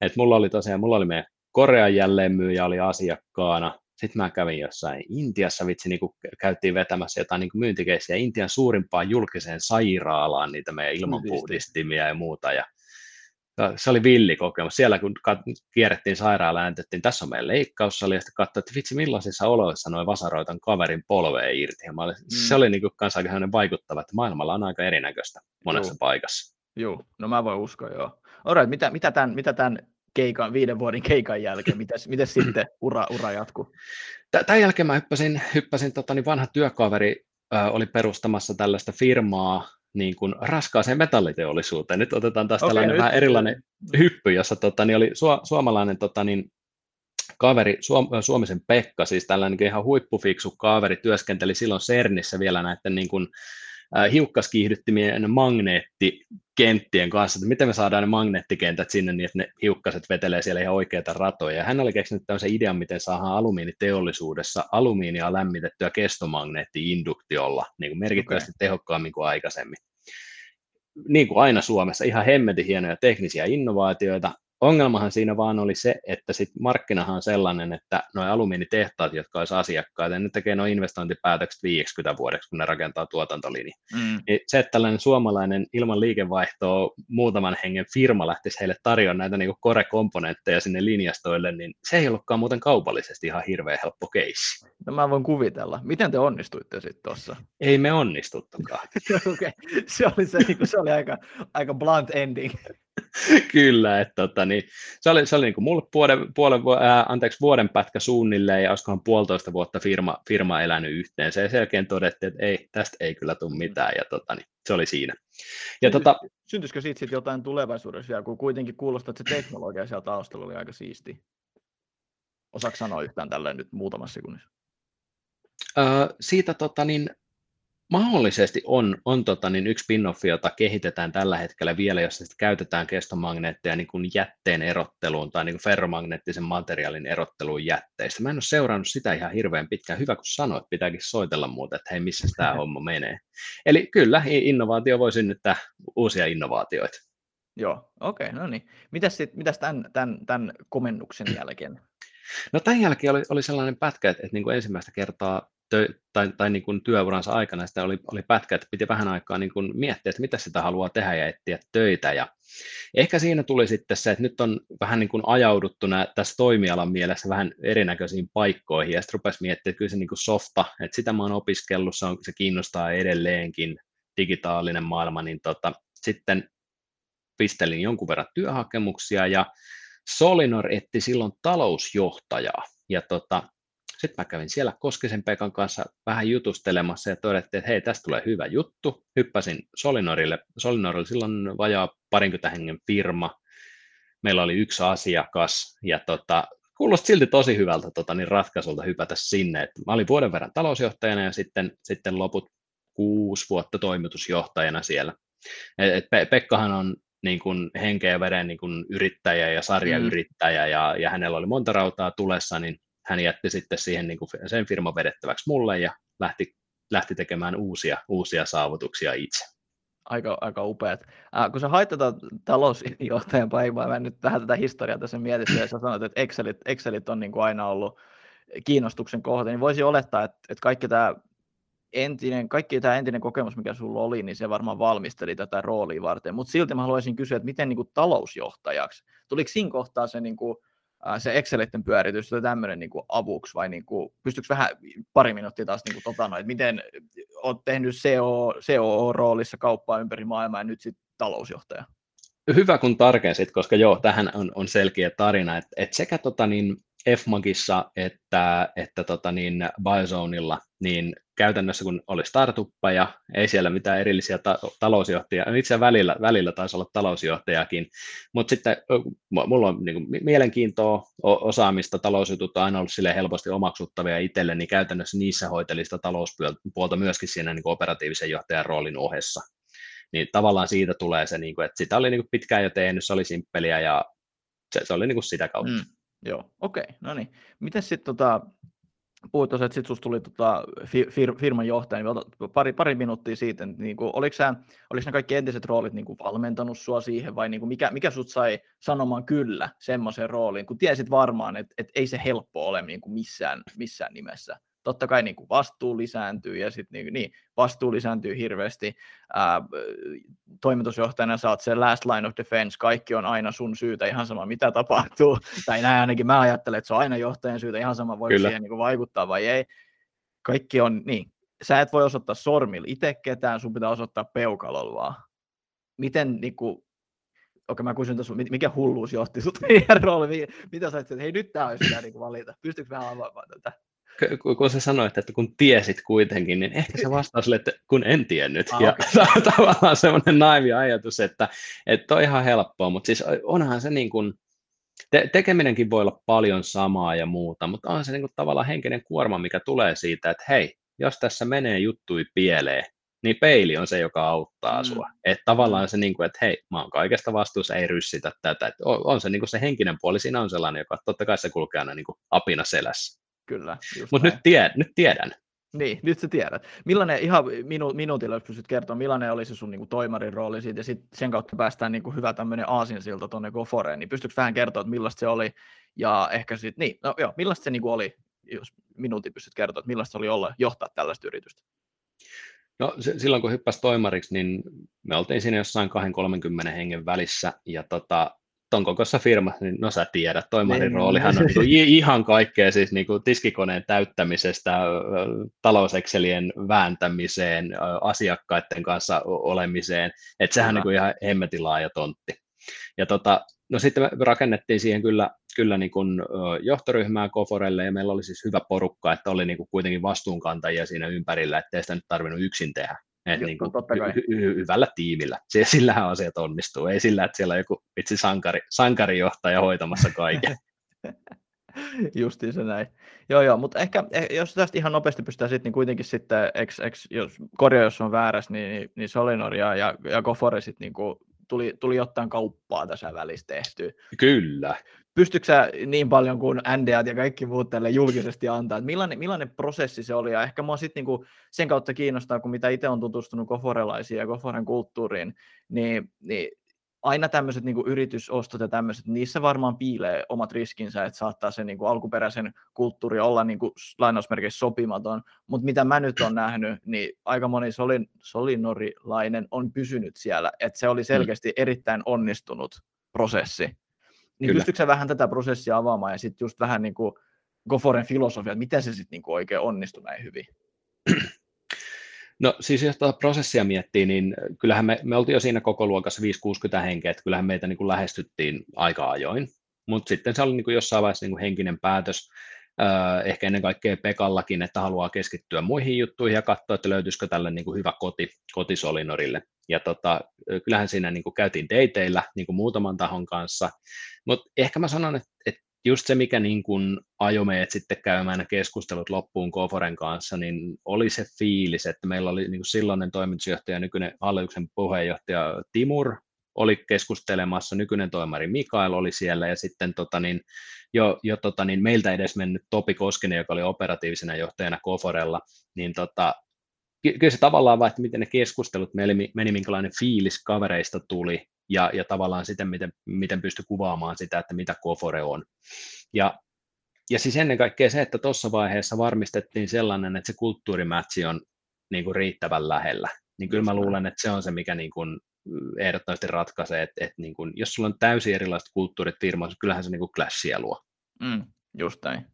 että mulla oli tosiaan, mulla oli meidän Korean jälleenmyyjä oli asiakkaana. Sitten mä kävin jossain Intiassa, vitsi, niin käyttiin vetämässä jotain niin myyntikeissiä Intian suurimpaan julkiseen sairaalaan, niitä meidän ilmanpuhdistimia ja muuta. Ja se oli villi kokemus. Siellä kun kierrettiin sairaalaan, ääntettiin, tässä on meidän leikkaussali, ja sitten katsoin, että vitsi, millaisissa oloissa noin vasaroitan kaverin polveen irti. Ja olin, mm. Se oli niin kuin kanssa aika vaikuttava, että maailmalla on aika erinäköistä monessa Joo. paikassa. Joo, no mä voin uskoa, joo. Alright, mitä, mitä, tämän, mitä tämän keikan, viiden vuoden keikan jälkeen, miten, miten sitten ura, ura jatkuu? Tämän jälkeen mä hyppäsin, hyppäsin tota, niin vanha työkaveri äh, oli perustamassa tällaista firmaa, niin kuin raskaaseen metalliteollisuuteen. Nyt otetaan taas okay, tällainen nyt. vähän erilainen hyppy, jossa tota, niin oli su- suomalainen tota, niin, kaveri, Suom- Suomisen Pekka, siis tällainen ihan huippufiksu kaveri, työskenteli silloin CERNissä vielä näiden niin kuin, hiukkaskiihdyttimien magneettikenttien kanssa, että miten me saadaan ne magneettikentät sinne niin, että ne hiukkaset vetelee siellä ihan oikeita ratoja. Ja hän oli keksinyt tämmöisen idean, miten saadaan alumiiniteollisuudessa alumiinia lämmitettyä kestomagneetti-induktiolla niin kuin merkittävästi okay. tehokkaammin kuin aikaisemmin. Niin kuin aina Suomessa, ihan hemmetin hienoja teknisiä innovaatioita, ongelmahan siinä vaan oli se, että sit markkinahan on sellainen, että nuo alumiinitehtaat, jotka olisi asiakkaita, ne tekee nuo investointipäätökset 50 vuodeksi, kun ne rakentaa tuotantolinja. Mm. Niin se, että tällainen suomalainen ilman liikevaihtoa muutaman hengen firma lähtisi heille tarjoamaan näitä niin core-komponentteja sinne linjastoille, niin se ei ollutkaan muuten kaupallisesti ihan hirveän helppo keissi. No mä voin kuvitella. Miten te onnistuitte sitten tuossa? Ei me onnistuttukaan. [LAUGHS] okay. Se oli, se, niin se oli aika, aika blunt ending. [LAUGHS] Kyllä, että tota, niin, se oli, se oli niin kuin mulle puolen, puolen, ää, anteeksi, vuoden pätkä suunnilleen ja olisikohan puolitoista vuotta firma, firma elänyt yhteen. Se selkeän todettiin, että ei, tästä ei kyllä tule mitään ja tota, niin, se oli siinä. Ja, Syntys, tota, syntyisikö siitä sitten jotain tulevaisuudessa vielä, kun kuitenkin kuulostaa, että se teknologia siellä taustalla oli aika siisti? Osaatko sanoa yhtään tälleen nyt muutamassa sekunnissa? Öö, siitä tota, niin, mahdollisesti on, on tota, niin yksi spin jota kehitetään tällä hetkellä vielä, jossa sitten käytetään kestomagneetteja niin kuin jätteen erotteluun tai niin kuin ferromagneettisen materiaalin erotteluun jätteistä. Mä en ole seurannut sitä ihan hirveän pitkään. Hyvä, kun sanoit, pitääkin soitella muuta, että hei, missä tämä homma menee. Eli kyllä, innovaatio voi synnyttää uusia innovaatioita. Joo, okei, okay, no niin. Mitäs, sit, mitäs tämän, tämän, tämän komennuksen jälkeen? No tämän jälkeen oli, oli sellainen pätkä, että, että niin kuin ensimmäistä kertaa tö, tai, tai niin kuin työuransa aikana sitä oli, oli pätkä, että piti vähän aikaa niin kuin miettiä, että mitä sitä haluaa tehdä ja etsiä töitä. Ja ehkä siinä tuli sitten se, että nyt on vähän niin kuin ajauduttu nää, tässä toimialan mielessä vähän erinäköisiin paikkoihin ja sitten rupesi miettimään, että kyllä se niin kuin softa, että sitä mä oon opiskellut, se, on, se kiinnostaa edelleenkin, digitaalinen maailma, niin tota, sitten pistelin jonkun verran työhakemuksia ja Solinor etti silloin talousjohtajaa. Ja tota, sitten mä kävin siellä Koskisen Pekan kanssa vähän jutustelemassa ja todettiin, että hei, tästä tulee hyvä juttu. Hyppäsin Solinorille. Solinorille silloin vajaa parinkymmentä hengen firma. Meillä oli yksi asiakas ja tota, kuulosti silti tosi hyvältä tota, niin ratkaisulta hypätä sinne. Et mä olin vuoden verran talousjohtajana ja sitten, sitten loput kuusi vuotta toimitusjohtajana siellä. Et, et Pe- Pekkahan on niin kuin henkeä ja veren niin kuin yrittäjä ja sarjayrittäjä mm. ja, ja hänellä oli monta rautaa tulessa, niin hän jätti sitten siihen niin kuin sen firman vedettäväksi mulle ja lähti, lähti tekemään uusia, uusia saavutuksia itse. Aika, aika upeat. Äh, kun sä hait tätä talousjohtajan päivää, mä nyt vähän tätä historiaa tässä mietin, ja sä sanoit, että Excelit, Excelit on niin kuin aina ollut kiinnostuksen kohde, niin voisi olettaa, että, että kaikki tämä entinen, kaikki tämä entinen kokemus, mikä sulla oli, niin se varmaan valmisteli tätä roolia varten. Mutta silti mä haluaisin kysyä, että miten niin kuin talousjohtajaksi, tuliko siinä kohtaa se niin kuin, se Excelitten pyöritys tai tämmöinen niin avuksi, vai niin kuin, pystyykö vähän pari minuuttia taas niin kuin, tota, no, että miten olet tehnyt CO, COO-roolissa kauppaa ympäri maailmaa ja nyt sitten talousjohtaja? Hyvä kun tarkensit, koska joo, tähän on, on selkeä tarina, että, että sekä tota, niin, FMAGissa että, että tota niin, Biozoneilla, niin käytännössä kun oli startuppeja, ei siellä mitään erillisiä ta- talousjohtajia, itse välillä, välillä taisi olla talousjohtajakin, mutta sitten mulla on niin kuin, mielenkiintoa, osaamista, talousjutut on aina ollut sille helposti omaksuttavia itselle, niin käytännössä niissä hoiteli sitä talouspuolta myöskin siinä niin kuin operatiivisen johtajan roolin ohessa. Niin tavallaan siitä tulee se, niin kuin, että sitä oli niin kuin pitkään jo tehnyt, se oli simppeliä ja se, se oli niin kuin sitä kautta. Mm. Joo, okei, okay, no niin. Miten sitten tota, puhuit tosiaan, että sitten tuli tota, fir, firman johtaja, niin pari, pari minuuttia siitä, niin kuin, oliko, sä, oliko ne kaikki entiset roolit niin kuin valmentanut sua siihen, vai niin kuin, mikä, mikä sut sai sanomaan kyllä semmoiseen rooliin, kun tiesit varmaan, että, että ei se helppo ole niin kuin missään, missään nimessä totta kai niin kuin vastuu lisääntyy ja sitten niin, niin, vastuu lisääntyy hirveästi. Ää, toimitusjohtajana saat se last line of defense, kaikki on aina sun syytä, ihan sama mitä tapahtuu. [LAUGHS] tai näin ainakin mä ajattelen, että se on aina johtajan syytä, ihan sama voiko siihen niin kuin vaikuttaa vai ei. Kaikki on niin, sä et voi osoittaa sormilla itse ketään, sun pitää osoittaa peukalolla vaan. Miten niin kuin, okei mä kysyn tässä, mikä hulluus johti sut [LAUGHS] rooliin, mitä sä että hei nyt tää olisi hyvä niin valita, pystyykö vähän avaamaan tätä? Kun sä sanoit, että kun tiesit kuitenkin, niin ehkä se vastaus oli, että kun en tiennyt. Ah, ja okay. [LAUGHS] tavallaan semmoinen naivi ajatus, että, että on ihan helppoa, mutta siis onhan se niin kuin, te- tekeminenkin voi olla paljon samaa ja muuta, mutta on se niin kuin tavallaan henkinen kuorma, mikä tulee siitä, että hei, jos tässä menee juttui pieleen, niin peili on se, joka auttaa mm. sua. Että tavallaan se, niin kuin, että hei, mä oon kaikesta vastuussa, ei ryssitä tätä. Että on, on se, niin kuin se henkinen puoli, siinä on sellainen, joka totta kai se kulkee aina niin kuin apina selässä. Kyllä. Mutta nyt, tied, nyt tiedän. Niin, nyt sä tiedät. Millainen, ihan minu, minuutilla, jos pystyt kertomaan, millainen oli se sun niin kuin, toimarin rooli siitä, ja sit sen kautta päästään niin kuin, hyvä tämmöinen aasinsilta tuonne Goforeen, niin pystytkö vähän kertoa, että millaista se oli, ja ehkä sitten, niin, no joo, millaista se niin kuin, oli, jos minuutin pystyt kertoa, että millaista se oli olla johtaa tällaista yritystä? No silloin kun hyppäsi toimariksi, niin me oltiin siinä jossain 2-30 hengen välissä, ja tota, ton kokoisessa firmassa, niin no sä tiedät, toimarin niin, roolihan on niin ihan kaikkea siis niin kuin tiskikoneen täyttämisestä, talousekselien vääntämiseen, asiakkaiden kanssa olemiseen, että sehän on niin kuin ihan hemmetin laaja tontti. Ja tota, no sitten me rakennettiin siihen kyllä, kyllä niin kuin johtoryhmää Koforelle ja meillä oli siis hyvä porukka, että oli niin kuin kuitenkin vastuunkantajia siinä ympärillä, ettei sitä nyt tarvinnut yksin tehdä. Et niin kuin totta kai. Hy- hy- hyvällä tiimillä. Sillähän asiat onnistuu. Ei sillä, että siellä on joku itse sankari, sankarijohtaja hoitamassa kaiken. [LAUGHS] Justiin se näin. Joo, joo, mutta ehkä eh, jos tästä ihan nopeasti pystytään sitten, niin kuitenkin sitten, ex, ex, jos korja jos on väärässä, niin, niin, niin Solinor ja, ja, ja Gofore sitten niin kuin tuli, tuli jotain kauppaa tässä välissä tehtyä. Kyllä pystytkö sä niin paljon kuin NDAt ja kaikki muut tälle julkisesti antaa, että millainen, millainen prosessi se oli, ja ehkä mua sitten niinku sen kautta kiinnostaa, kun mitä itse on tutustunut koforelaisiin ja koforen kulttuuriin, niin, niin aina tämmöiset niin yritysostot ja tämmöiset, niissä varmaan piilee omat riskinsä, että saattaa se niin kuin alkuperäisen kulttuuri olla niin kuin lainausmerkeissä sopimaton, mutta mitä mä nyt olen nähnyt, niin aika moni solin, solinorilainen on pysynyt siellä, että se oli mm. selkeästi erittäin onnistunut prosessi. Niin Kyllä. pystytkö vähän tätä prosessia avaamaan ja sitten just vähän niin kuin Goforen filosofia, että miten se sitten niin oikein onnistui näin hyvin? No siis jos tuota prosessia miettii, niin kyllähän me, me oltiin jo siinä koko luokassa 5-60 henkeä, että kyllähän meitä niin kuin lähestyttiin aika ajoin, mutta sitten se oli niin kuin jossain vaiheessa niin kuin henkinen päätös, ehkä ennen kaikkea Pekallakin, että haluaa keskittyä muihin juttuihin ja katsoa, että löytyisikö tälle niin kuin hyvä koti, koti Solinorille. Ja tota, kyllähän siinä niin kuin käytiin dateilla niin kuin muutaman tahon kanssa, mutta ehkä mä sanon, että, että just se, mikä niin kuin ajoi meidät sitten käymään keskustelut loppuun Koforen kanssa, niin oli se fiilis, että meillä oli niin kuin silloinen toimitusjohtaja, nykyinen hallituksen puheenjohtaja Timur, oli keskustelemassa, nykyinen toimari Mikael oli siellä ja sitten tota niin, jo, jo tota niin, meiltä edes mennyt Topi Koskinen, joka oli operatiivisena johtajana Koforella, niin tota, kyllä se tavallaan vaan, että miten ne keskustelut meni, meni minkälainen fiilis kavereista tuli ja, ja tavallaan sitten, miten, miten pystyi kuvaamaan sitä, että mitä Kofore on. Ja, ja siis ennen kaikkea se, että tuossa vaiheessa varmistettiin sellainen, että se kulttuurimätsi on niin kuin riittävän lähellä. Niin kyllä mä luulen, että se on se, mikä niin kuin ehdottomasti ratkaisee, että, että niin kuin, jos sulla on täysin erilaiset kulttuurit firmassa, kyllähän se niin kuin clashia luo. Mm, just näin.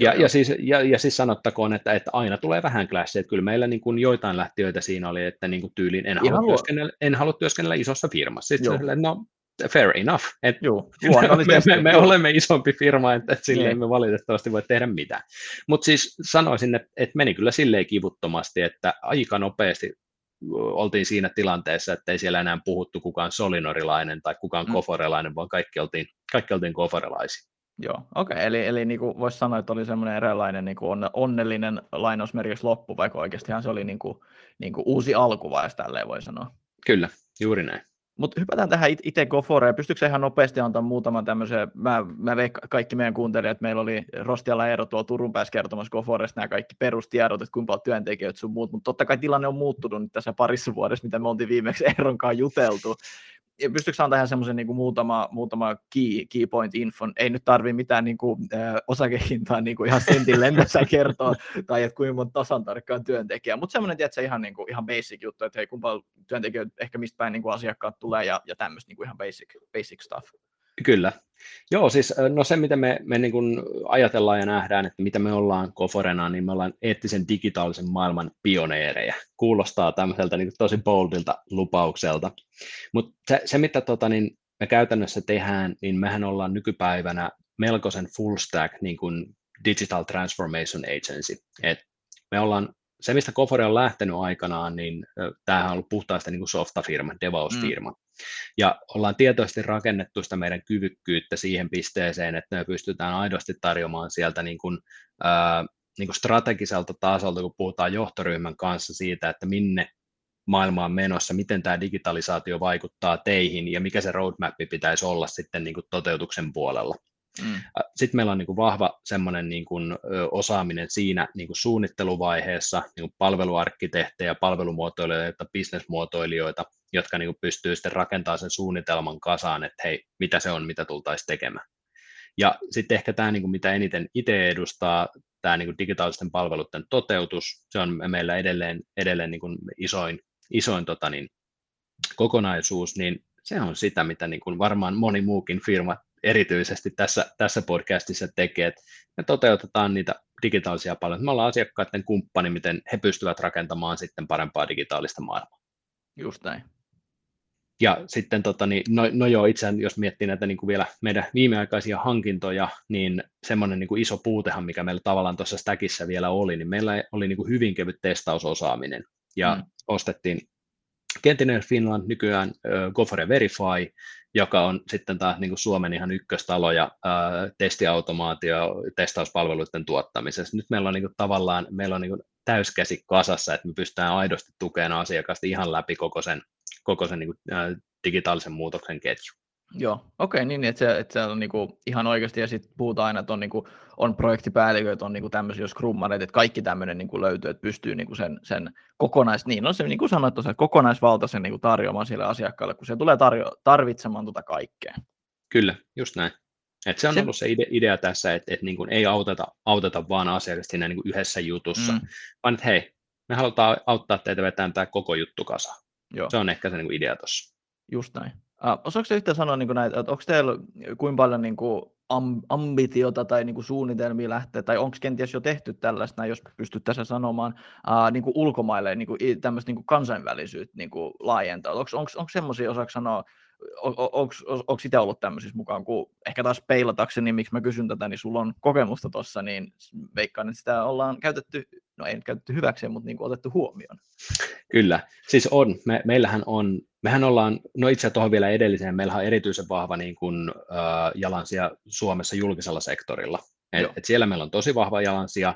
Ja, ja, siis, ja, ja siis sanottakoon, että, että aina tulee vähän clashia, että kyllä meillä niin kuin joitain lähtiöitä siinä oli, että niin kuin tyyliin en halua, työskennellä, en halua työskennellä isossa firmassa. Sitten se, no, fair enough. Et Joo, [LAUGHS] me, me, me, olemme isompi firma, että, että sille niin. emme valitettavasti voi tehdä mitään. Mutta siis sanoisin, että, että meni kyllä silleen kivuttomasti, että aika nopeasti oltiin siinä tilanteessa, että ei siellä enää puhuttu kukaan solinorilainen tai kukaan mm. koforelainen, vaan kaikki oltiin, kaikki oltiin koforelaisia. Joo, okei, okay. eli, eli niin kuin voisi sanoa, että oli semmoinen eräänlainen niin kuin onnellinen lainausmerkiksi loppu, vaikka oikeastihan se oli niin kuin, niin kuin uusi alku, vai tälleen voi sanoa. Kyllä, juuri näin. Mutta hypätään tähän itse Goforeen. Pystytkö ihan nopeasti antaa muutaman tämmöisen, mä, mä kaikki meidän kuuntelijat, meillä oli Rostialla Eero tuolla Turun päässä kertomassa Goforesta nämä kaikki perustiedot, että kuinka paljon työntekijöitä sun muut, mutta totta kai tilanne on muuttunut nyt tässä parissa vuodessa, mitä me oltiin viimeksi Eeron kanssa juteltu. Pystytkö antaa ihan semmoisen niin muutama, muutama key, key point infon, ei nyt tarvi mitään niin kuin, äh, osakehintaa niin kuin ihan sentin lennessä [LAUGHS] kertoa, tai että kuinka monta tasan tarkkaan työntekijää, mutta semmoinen, tiedätkö, ihan, niin kuin, ihan basic juttu, että hei, kuinka työntekijöitä, ehkä mistä päin niin kuin asiakkaat tulee, ja, ja tämmöistä niin kuin ihan basic, basic stuff. Kyllä. Joo, siis no se, mitä me, me niin kuin ajatellaan ja nähdään, että mitä me ollaan Koforena, niin me ollaan eettisen digitaalisen maailman pioneereja. Kuulostaa tämmöiseltä niin tosi boldilta lupaukselta. Mutta se, se, mitä tota, niin me käytännössä tehdään, niin mehän ollaan nykypäivänä melkoisen full stack niin kuin digital transformation agency. Et me ollaan se, mistä Kofore on lähtenyt aikanaan, niin tämähän on ollut puhtaasti niin kuin softa-firma, DevOps-firma. Mm. Ja ollaan tietoisesti rakennettu sitä meidän kyvykkyyttä siihen pisteeseen, että me pystytään aidosti tarjoamaan sieltä niin kuin, ää, niin kuin strategiselta tasolta, kun puhutaan johtoryhmän kanssa siitä, että minne maailma on menossa, miten tämä digitalisaatio vaikuttaa teihin ja mikä se roadmap pitäisi olla sitten niin kuin toteutuksen puolella. Mm. Sitten meillä on niin kuin vahva semmoinen niin kuin, osaaminen siinä niin kuin suunnitteluvaiheessa, niin kuin palveluarkkitehtejä, palvelumuotoilijoita, bisnesmuotoilijoita, jotka niin kuin pystyy sitten rakentamaan sen suunnitelman kasaan, että hei, mitä se on, mitä tultaisiin tekemään. Ja sitten ehkä tämä, niin kuin mitä eniten itse edustaa, tämä niin kuin digitaalisten palveluiden toteutus, se on meillä edelleen, edelleen niin kuin isoin, isoin tota niin, kokonaisuus, niin se on sitä, mitä niin kuin varmaan moni muukin firma erityisesti tässä, tässä podcastissa tekee, että me toteutetaan niitä digitaalisia palveluita. Me ollaan asiakkaiden kumppani, miten he pystyvät rakentamaan sitten parempaa digitaalista maailmaa. Just näin. Ja sitten, tota, niin, no, no joo, itse jos miettii näitä niin kuin vielä meidän viimeaikaisia hankintoja, niin semmoinen niin kuin iso puutehan, mikä meillä tavallaan tuossa stackissa vielä oli, niin meillä oli niin kuin hyvin kevyt testausosaaminen. Ja mm. ostettiin Kentinen Finland, nykyään uh, Gofore Verify, joka on sitten taas niin kuin Suomen ihan ykköstalo ja uh, testiautomaatio testauspalveluiden tuottamisessa. Nyt meillä on niin kuin, tavallaan meillä on niin kuin, täyskäsi kasassa, että me pystytään aidosti tukemaan asiakasta ihan läpi koko sen, koko sen niin kuin, uh, digitaalisen muutoksen ketju. Joo, okei, okay, niin, että se, että se on niinku ihan oikeasti, ja sitten puhutaan aina, että on, niinku, on projektipäälliköitä, on niinku tämmöisiä jos krummareita, että kaikki tämmöinen niinku löytyy, että pystyy niinku sen, sen kokonais, niin on se niin kuin sanoit tosiaan, kokonaisvaltaisen niinku tarjoamaan sille asiakkaalle, kun se tulee tarjo, tarvitsemaan tuota kaikkea. Kyllä, just näin. Et se on se... ollut se idea tässä, että et niin ei auteta, auteta vaan asiakasta siinä niin yhdessä jutussa, mm. vaan että hei, me halutaan auttaa teitä vetämään tämä koko juttu kasa. Joo. Se on ehkä se niin idea tuossa. Just näin. Uh, osaako yhtään sanoa, niin näitä, että onko teillä kuinka paljon niin kuin, am, ambitiota tai niin kuin, suunnitelmia lähteä, tai onko kenties jo tehty tällaista, jos pystyt tässä sanomaan, uh, niin kuin ulkomaille niin kuin, tämmöistä niin kuin kansainvälisyyttä niin kuin, laajentaa? Onko semmoisia, osaako sanoa, onko sitä ollut tämmöisissä mukaan, kun ehkä taas peilatakseni, niin miksi mä kysyn tätä, niin sulla on kokemusta tuossa, niin veikkaan, että sitä ollaan käytetty, no ei käytetty hyväkseen, mutta niin kuin otettu huomioon. Kyllä, siis on. Me, meillähän on, mehän ollaan, no itse tuohon vielä edelliseen, meillä on erityisen vahva niin kuin, äh, jalansija Suomessa julkisella sektorilla. Et, et siellä meillä on tosi vahva jalansija,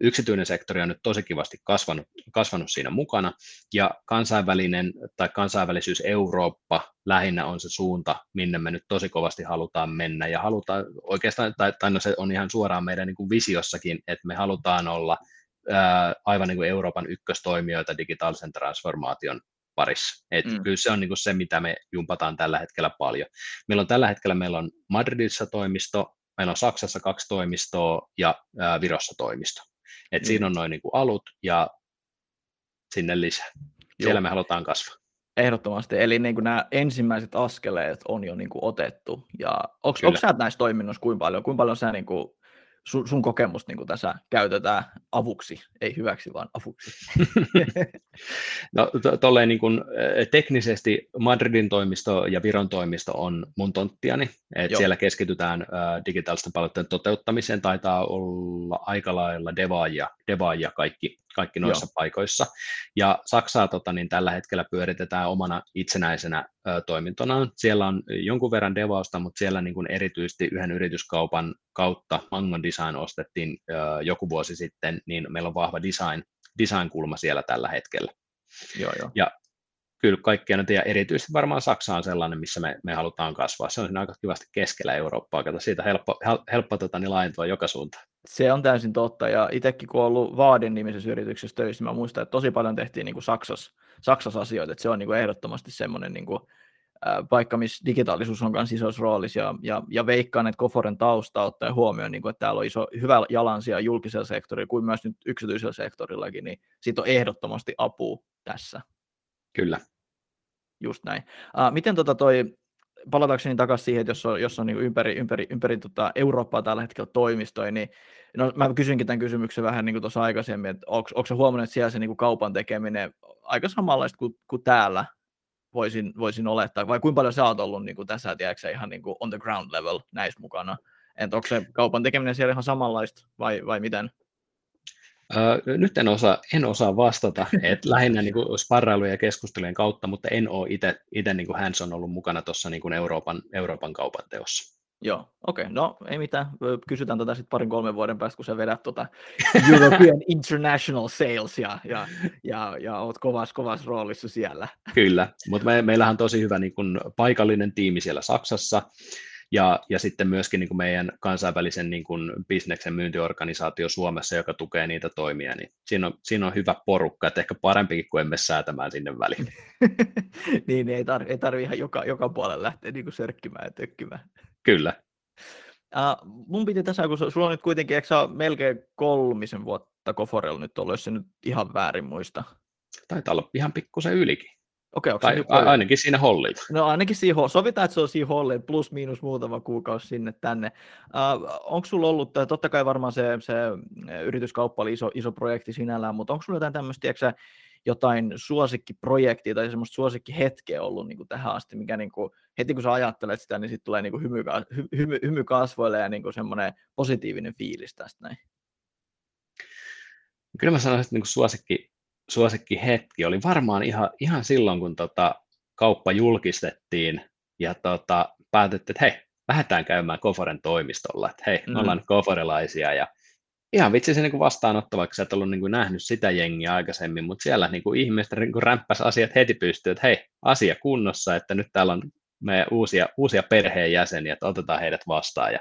yksityinen sektori on nyt tosi kivasti kasvanut, kasvanut siinä mukana, ja kansainvälinen tai kansainvälisyys Eurooppa lähinnä on se suunta, minne me nyt tosi kovasti halutaan mennä, ja halutaan oikeastaan, tai, tai no se on ihan suoraan meidän niin kuin visiossakin, että me halutaan olla ää, aivan niin kuin Euroopan ykköstoimijoita digitaalisen transformaation parissa. Et mm. Kyllä se on niin kuin se, mitä me jumpataan tällä hetkellä paljon. Meillä on tällä hetkellä meillä on Madridissa toimisto, meillä on Saksassa kaksi toimistoa ja ää, Virossa toimisto. Et mm. Siinä on noin niin kuin alut ja sinne lisää. Siellä Joo. me halutaan kasvaa. Ehdottomasti, eli niin kuin nämä ensimmäiset askeleet on jo niin kuin otettu. Ja onko sä näissä toiminnoissa kuinka paljon? Kuinka paljon sä niin kuin sun, sun kokemusta niin tässä käytetään avuksi, ei hyväksi, vaan avuksi? [LAUGHS] no to, tolleen niin kuin, teknisesti Madridin toimisto ja Viron toimisto on mun tonttiani, että siellä keskitytään ä, digitaalisten palveluiden toteuttamiseen, taitaa olla aika lailla devaajia, devaajia kaikki, kaikki noissa Joo. paikoissa. Ja Saksaa tota, niin tällä hetkellä pyöritetään omana itsenäisenä ö, toimintona. Siellä on jonkun verran devausta, mutta siellä niin kuin erityisesti yhden yrityskaupan kautta Mangon Design ostettiin ö, joku vuosi sitten, niin meillä on vahva design, design-kulma siellä tällä hetkellä. Joo, joo. Ja kyllä kaikkia nyt, ja erityisesti varmaan Saksa on sellainen, missä me, me halutaan kasvaa. Se on aika kivasti keskellä Eurooppaa, kato siitä helppo, helppo tota, niin laajentua joka suuntaan. Se on täysin totta, ja itsekin kun ollut Vaadin nimisessä yrityksessä töissä, niin mä muistan, että tosi paljon tehtiin niin kuin Saksassa, Saksassa asioita, että se on niin kuin ehdottomasti semmoinen niin kuin, paikka, missä digitaalisuus on myös isossa roolissa, ja, ja, ja veikkaan, että Koforen tausta ottaa huomioon, niin kuin, että täällä on iso, hyvä jalansia julkisella sektorilla, kuin myös nyt yksityisellä sektorillakin, niin siitä on ehdottomasti apua tässä. Kyllä. Just näin. Uh, miten tota toi, palatakseni takaisin siihen, että jos on, jos on niin ympäri, ympäri, ympäri tota Eurooppaa tällä hetkellä toimistoja, niin no, mä kysynkin tämän kysymyksen vähän niin kuin tuossa aikaisemmin, että onko, se huomannut, että siellä se niin kuin kaupan tekeminen aika samanlaista kuin, kuin täällä, voisin, voisin olettaa, vai kuinka paljon sä oot ollut niin kuin tässä, tiedätkö, ihan niin kuin on the ground level näissä mukana, että onko se kaupan tekeminen siellä ihan samanlaista vai, vai miten? Öö, nyt en osaa, en osaa vastata, että [LAUGHS] lähinnä niin kuin sparrailujen ja keskustelujen kautta, mutta en ole itse niin hands on ollut mukana tuossa niin Euroopan, Euroopan kaupan teossa. Joo, okei, okay. no ei mitään, kysytään tätä sitten parin kolmen vuoden päästä, kun sä vedät tuota [LAUGHS] European International Sales ja, ja, ja, ja oot kovas, kovas roolissa siellä. Kyllä, mutta me, meillähän on tosi hyvä niin kun, paikallinen tiimi siellä Saksassa, ja, ja sitten myöskin niin kuin meidän kansainvälisen niin kuin bisneksen myyntiorganisaatio Suomessa, joka tukee niitä toimia, niin siinä on, siinä on hyvä porukka, että ehkä parempikin kuin emme säätämään sinne väliin. [LAUGHS] niin, ei, tar- ei tarvitse ihan joka, joka puolella lähteä niin kuin sörkkimään ja tökkimään. Kyllä. Uh, mun piti tässä, kun sulla on nyt kuitenkin, eikö melkein kolmisen vuotta Koforella nyt ollut, jos se nyt ihan väärin muista? Taitaa olla ihan pikkusen ylikin. Okei, okay, tai a- ainakin siinä hollilla. No ainakin siinä, sovitaan, että se on siinä hollilla, plus miinus muutama kuukausi sinne tänne. Uh, onko sulla ollut, totta kai varmaan se, se yrityskauppa oli iso, iso projekti sinällään, mutta onko sulla jotain tämmöistä, tiedätkö, jotain suosikkiprojektia tai semmoista suosikkihetkeä ollut niin kuin tähän asti, mikä niin kuin, heti kun sä ajattelet sitä, niin sitten tulee niin kuin hymy, hymy, hymy kasvoille ja niin kuin semmoinen positiivinen fiilis tästä näin. Kyllä mä sanoisin, että niin suosikki, suosikkihetki oli varmaan ihan, ihan silloin, kun tota, kauppa julkistettiin ja tota, päätettiin, että hei, lähdetään käymään Koforen toimistolla, että hei, me ollaan mm. koforelaisia ja ihan vitsi se niin vastaanotto, vaikka sä et ollut niin kuin nähnyt sitä jengiä aikaisemmin, mutta siellä niin kuin ihmiset niin kuin rämppäs asiat heti pystyy, että hei, asia kunnossa, että nyt täällä on meidän uusia, uusia perheenjäseniä, että otetaan heidät vastaan. Ja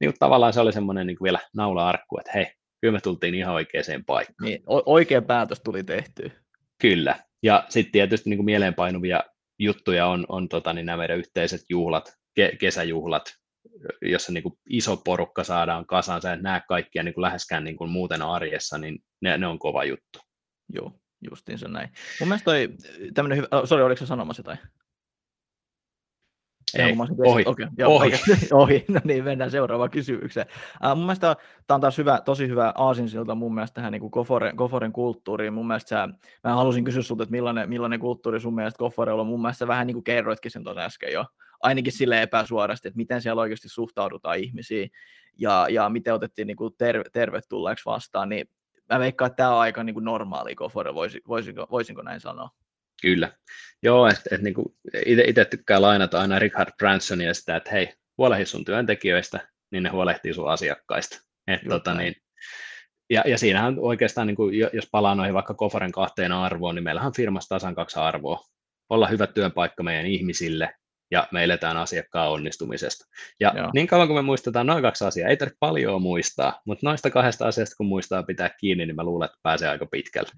niin kuin tavallaan se oli semmoinen niin kuin vielä naula-arkku, että hei, kyllä me tultiin ihan oikeaan paikkaan. Niin, oikea päätös tuli tehty. Kyllä. Ja sitten tietysti niin kuin mieleenpainuvia juttuja on, on tota, niin nämä meidän yhteiset juhlat, ke- kesäjuhlat, jossa niin kuin iso porukka saadaan kasaan, sä et näe kaikkia niin kuin läheskään niin kuin muuten arjessa, niin ne, ne on kova juttu. Joo, justiinsa näin. Mun mielestä toi tämmöinen hyvä, oh, sorry, oliko se sanomassa tai? Ei, ohi. Okay, joo, ohi. Okay. [LAUGHS] ohi. No niin, mennään seuraavaan kysymykseen. Uh, mun mielestä tämä on taas hyvä, tosi hyvä aasinsilta mun mielestä tähän niin Koforen, Koforen kulttuuriin. Mun mielestä sä, mä halusin kysyä sinulta, että millainen, millainen kulttuuri sun mielestä Koforella on. Mun mielestä vähän niin kuin kerroitkin sen tuossa äsken jo. Ainakin sille epäsuorasti, että miten siellä oikeasti suhtaudutaan ihmisiin ja, ja miten otettiin niin kuin ter, tervetulleeksi vastaan. Niin mä veikkaan, että tämä on aika niin kuin normaali Kofore, voisinko, voisinko näin sanoa? Kyllä. Joo, että et, niinku, itse tykkää lainata aina Richard Bransonia sitä, että hei, huolehdi sun työntekijöistä, niin ne huolehtii sun asiakkaista. Et, tota, niin, ja, ja siinähän oikeastaan, niin kuin, jos palaa noihin vaikka Koforen kahteen arvoon, niin meillähän on firmassa tasan kaksi arvoa. Olla hyvä työpaikka meidän ihmisille ja me eletään asiakkaan onnistumisesta. Ja Joo. niin kauan kuin me muistetaan noin kaksi asiaa, ei tarvitse paljon muistaa, mutta noista kahdesta asiasta kun muistaa pitää kiinni, niin mä luulen, että pääsee aika pitkälle.